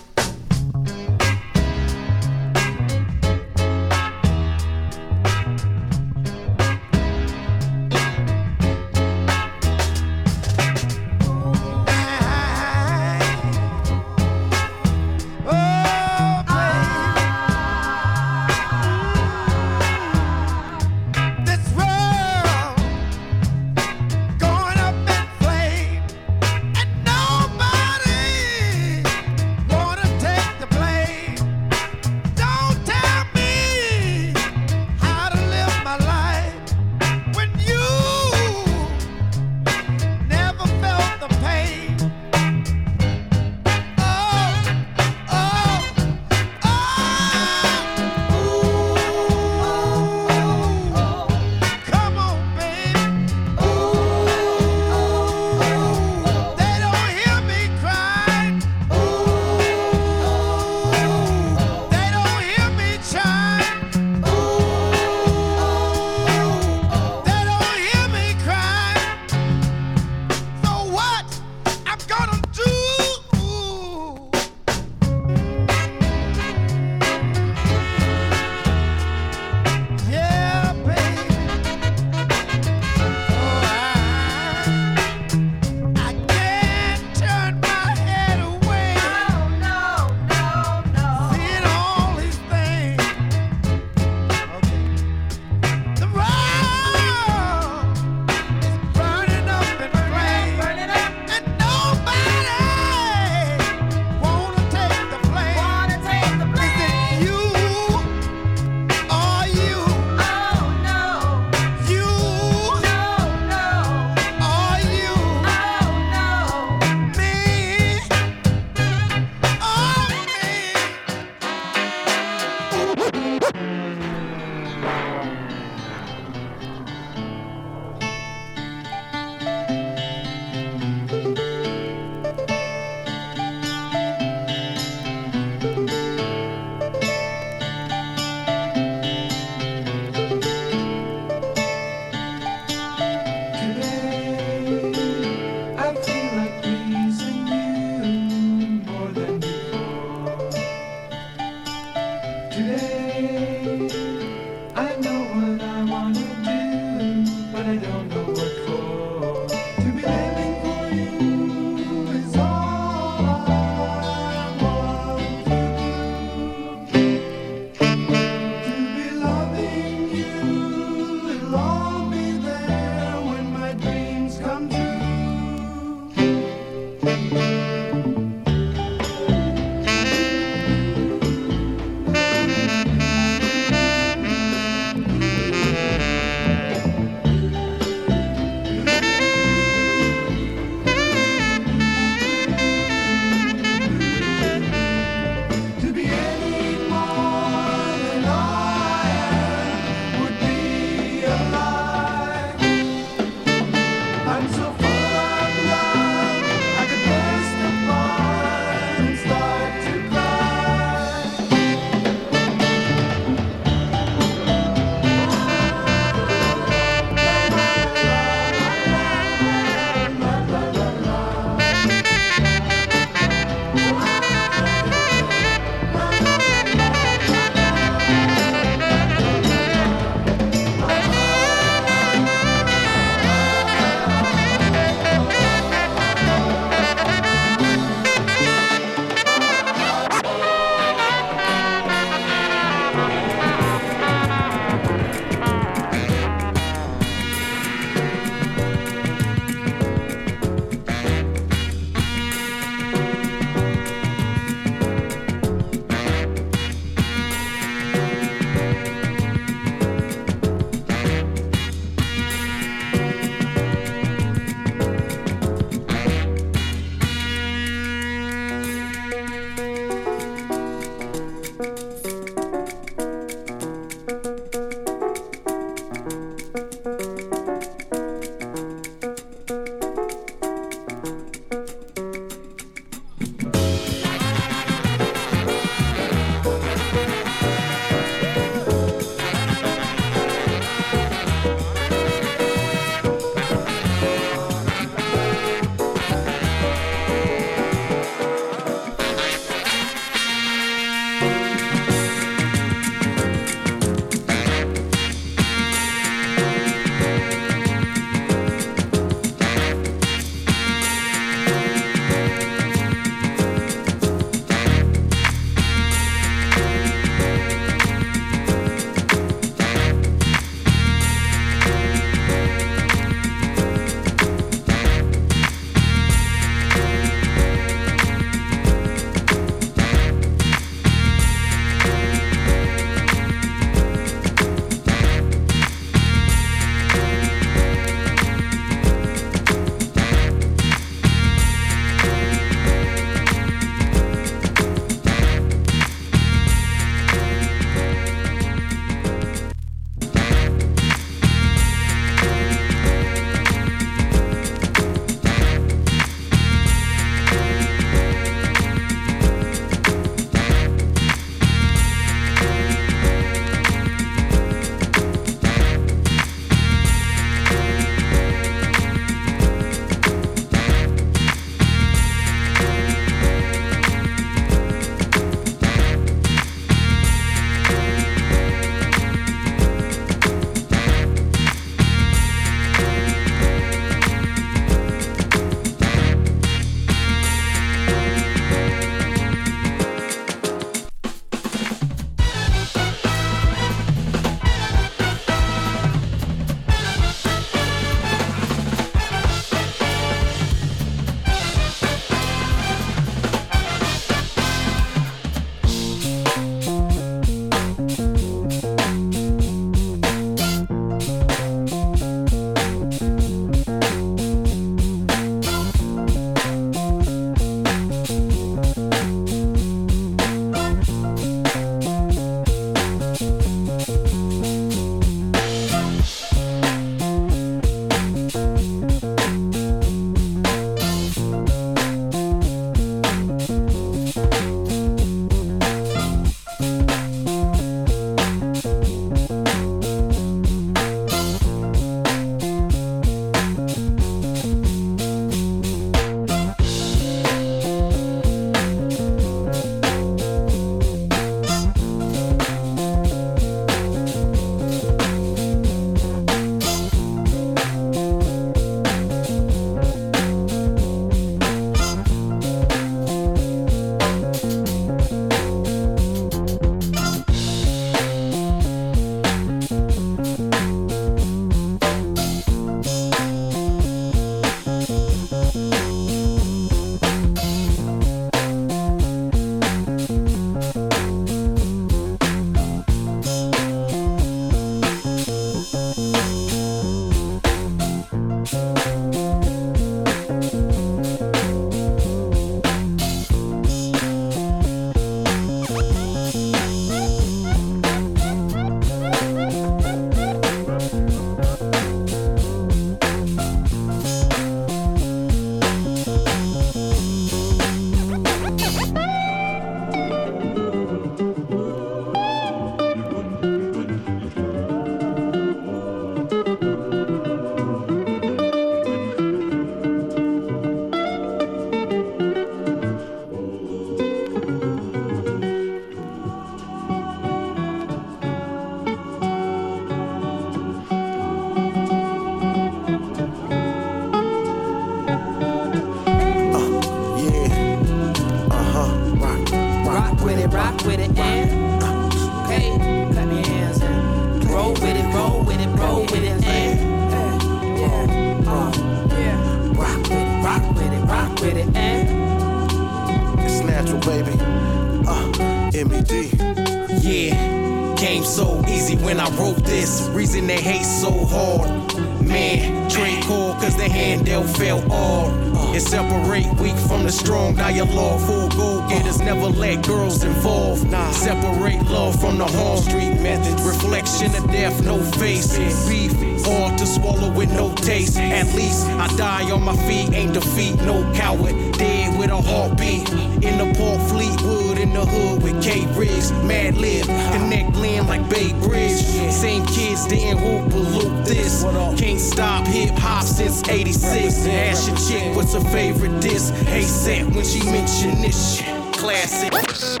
Speaker 22: And separate weak from the strong dialogue. Full go getters never let girls involved. Nah, separate love from the harm. Street methods, reflection of death, no face. Beef, hard to swallow with no taste. At least I die on my feet, ain't defeat, no coward. Dead with a heartbeat. In the Port Fleetwood, in the hood with K Riggs. Madlib, connect land like Bay Bridge. Same kids didn't hoop loop this. Can't stop hip hop since 86. Ask your chick what's her favorite disc. Hey, set when she mention this shit. Classic.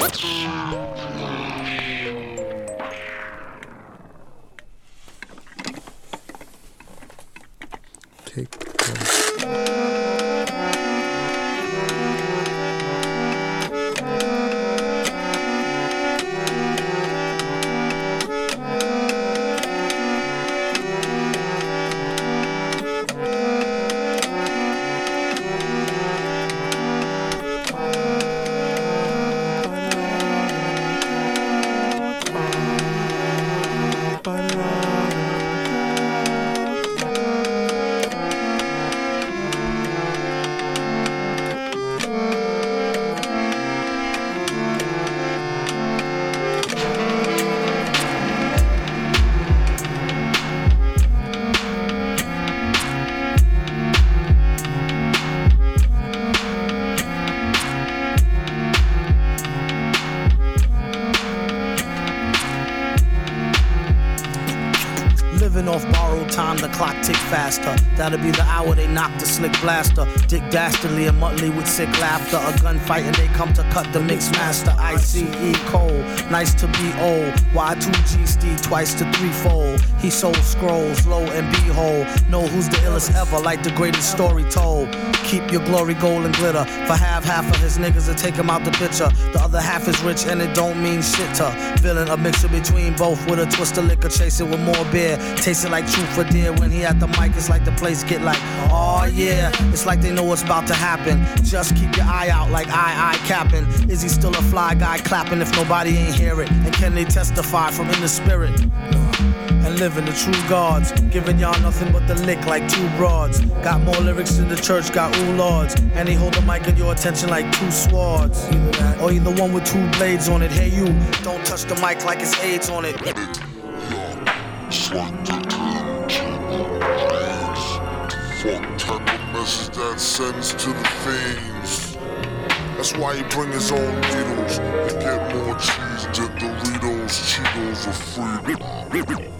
Speaker 23: Clock tick faster. That'll be the hour they knock the slick blaster. Dick Dastardly and Muttley with sick laughter. A gunfight and they come to cut the mix master. ICE Cole, nice to be old. Y2G Steve twice to threefold. He sold scrolls, low and behold. Know who's the illest ever, like the greatest story told. Keep your glory gold and glitter. For half, half of his niggas to take him out the picture. The other half is rich and it don't mean shit to. Villain, a mixture between both with a twist of liquor, chasing with more beer. Tasting like truth for dear. When he at the mic, it's like the place get like, oh yeah. It's like they know what's about to happen. Just keep your eye out like I, I capping. Is he still a fly guy clapping if nobody ain't hear it? And can they testify from in the spirit? and living the true gods. Giving y'all nothing but the lick like two broads. Got more lyrics in the church, got ooh lords. And they hold the mic in your attention like two swords. Or either one with two blades on it. Hey you, don't touch the mic like it's AIDS on it.
Speaker 24: Fuck type of message that sends to the fiends. That's why he bring his own needles. He get more cheese than Doritos, Cheetos, or free.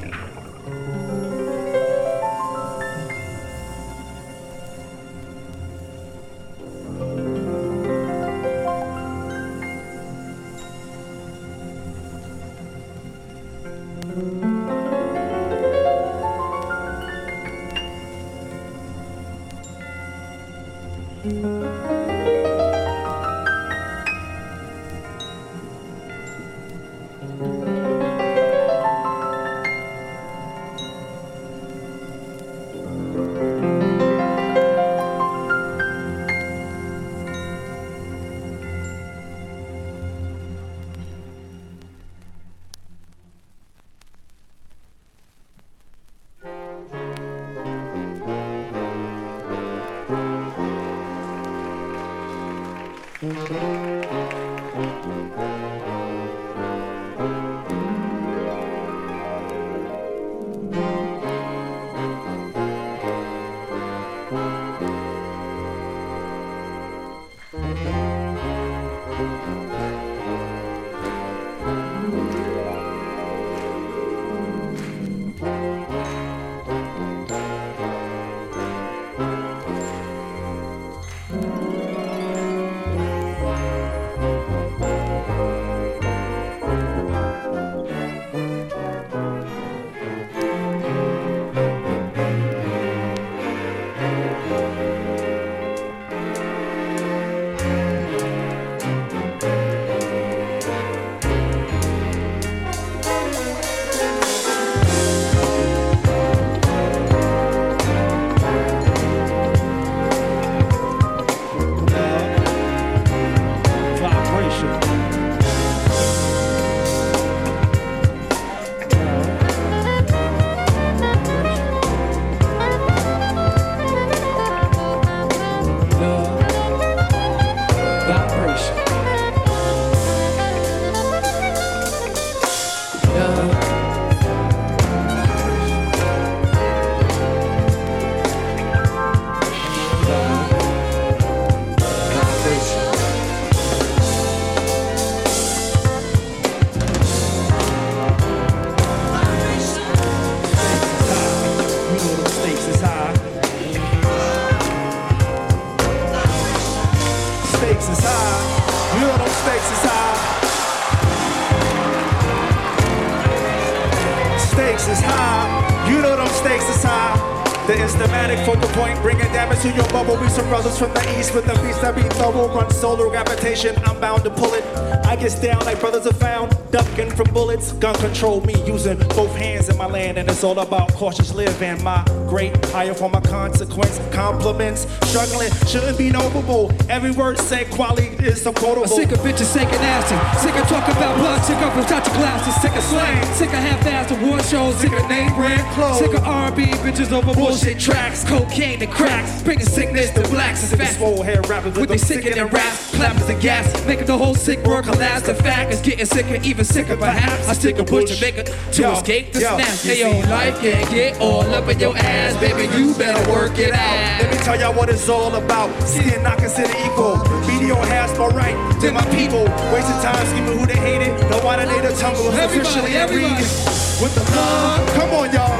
Speaker 9: The with the beats that be thorough. Run solar gravitation, I'm bound to pull it. I get down like brothers are found, ducking from bullets. Gun control me using both hands in my land, and it's all about cautious living. My great higher for my consequence. Compliments, struggling shouldn't be noble. Every word said, quality is so quotable.
Speaker 25: Sick of bitches, sick of nasty. Sick of talking about blood, sick of without your glasses. Sick of slang, sick of half-assed award shows. Sick of name brand clothes. Sick of R&B bitches over bullshit tracks. Cocaine and cracks, bringing sickness to blacks. It's fast.
Speaker 9: Swole hair rappers
Speaker 25: With they sicking and raps, clappers and gas, making the whole sick world collapse. The fact is getting sicker, even sicker perhaps. I stick a bush to make it to
Speaker 9: Yo,
Speaker 25: escape the
Speaker 9: yo,
Speaker 25: snap.
Speaker 9: you
Speaker 25: Hey yo,
Speaker 9: see-
Speaker 25: life can't get all up in your ass, baby. You better work it out.
Speaker 9: Let me tell y'all what it's all about. Seeing not considered equal. Media has more right than my people. Wasting time scheming who they hated. No why they the tumble officially
Speaker 25: everybody.
Speaker 9: With the love. Come on, y'all.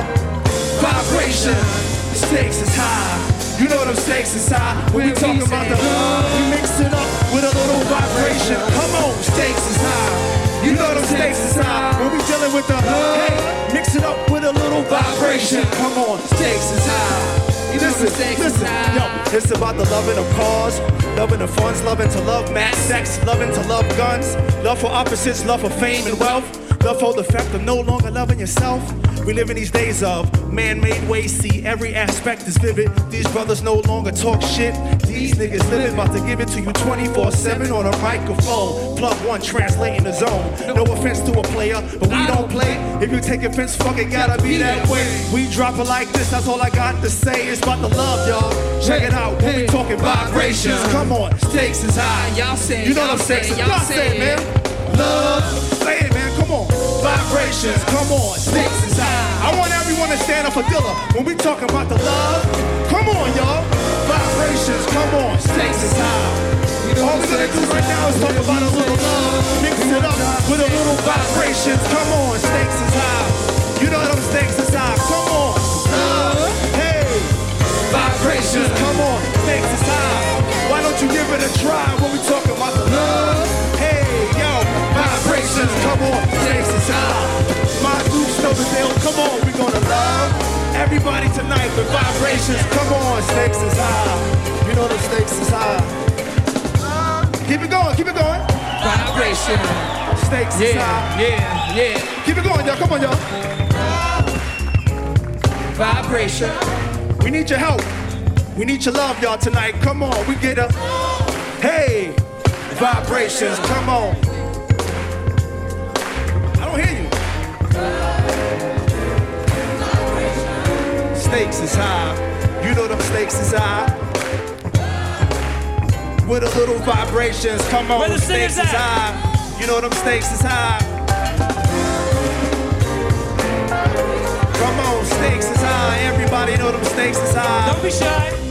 Speaker 9: Vibration. Stakes is high. You know them stakes is high. When we talking about the love, we mix it up with a little vibration. Come on, stakes is high. You know them stakes is high. When we dealing with the hey, mix it up with a little vibration. Come on, stakes is high. Listen, listen, yo, it's about the loving of cars, loving of funds, loving to love mass sex, loving to love guns, love for opposites, love for fame and wealth, love for the fact of no longer loving yourself. We live in these days of man-made ways, see every aspect is vivid. These brothers no longer talk shit. These niggas living about to give it to you 24-7 on a microphone. Plug one, translating the zone. No offense to a player, but we don't play. If you take offense, fuck it, gotta be that way. We drop it like this, that's all I got to say. It's about the love, y'all. Check it out, when we talking vibrations. Come on, stakes is high.
Speaker 25: Y'all say,
Speaker 9: You know
Speaker 25: y'all
Speaker 9: them stakes
Speaker 25: say,
Speaker 9: is
Speaker 25: y'all
Speaker 9: Y'all say it,
Speaker 25: say
Speaker 9: man. Love, say it, man. Come on. Vibrations, come on. Stakes is high. I want everyone to stand up for Dilla when we talking about the love. Come on, y'all. Vibrations, come on. Stakes is high. All we gonna do right now is talk about a little love. Mix it up with a little vibrations. Come on, stakes is high. You know them stakes is high. Come on. Love, hey. Vibrations, come on. Stakes is high. Why don't you give it a try when we talking about the love? Vibrations, come on. Stakes is high. My groups know the deal. Come on, we gonna love everybody tonight The vibrations. Come on, stakes is high. You know the stakes is high. Keep it going, keep it going.
Speaker 25: Vibration.
Speaker 9: Stakes is
Speaker 25: Yeah,
Speaker 9: high.
Speaker 25: yeah, yeah.
Speaker 9: Keep it going, y'all. Come on, y'all.
Speaker 25: Vibration.
Speaker 9: We need your help. We need your love, y'all, tonight. Come on, we get a hey vibrations. Come on. Stakes is high. You know them stakes is high. With a little vibrations. Come
Speaker 20: Where
Speaker 9: on,
Speaker 20: the
Speaker 9: stakes is high. You know them stakes is high. Come on, stakes is high. Everybody know them stakes is high.
Speaker 20: Don't be shy.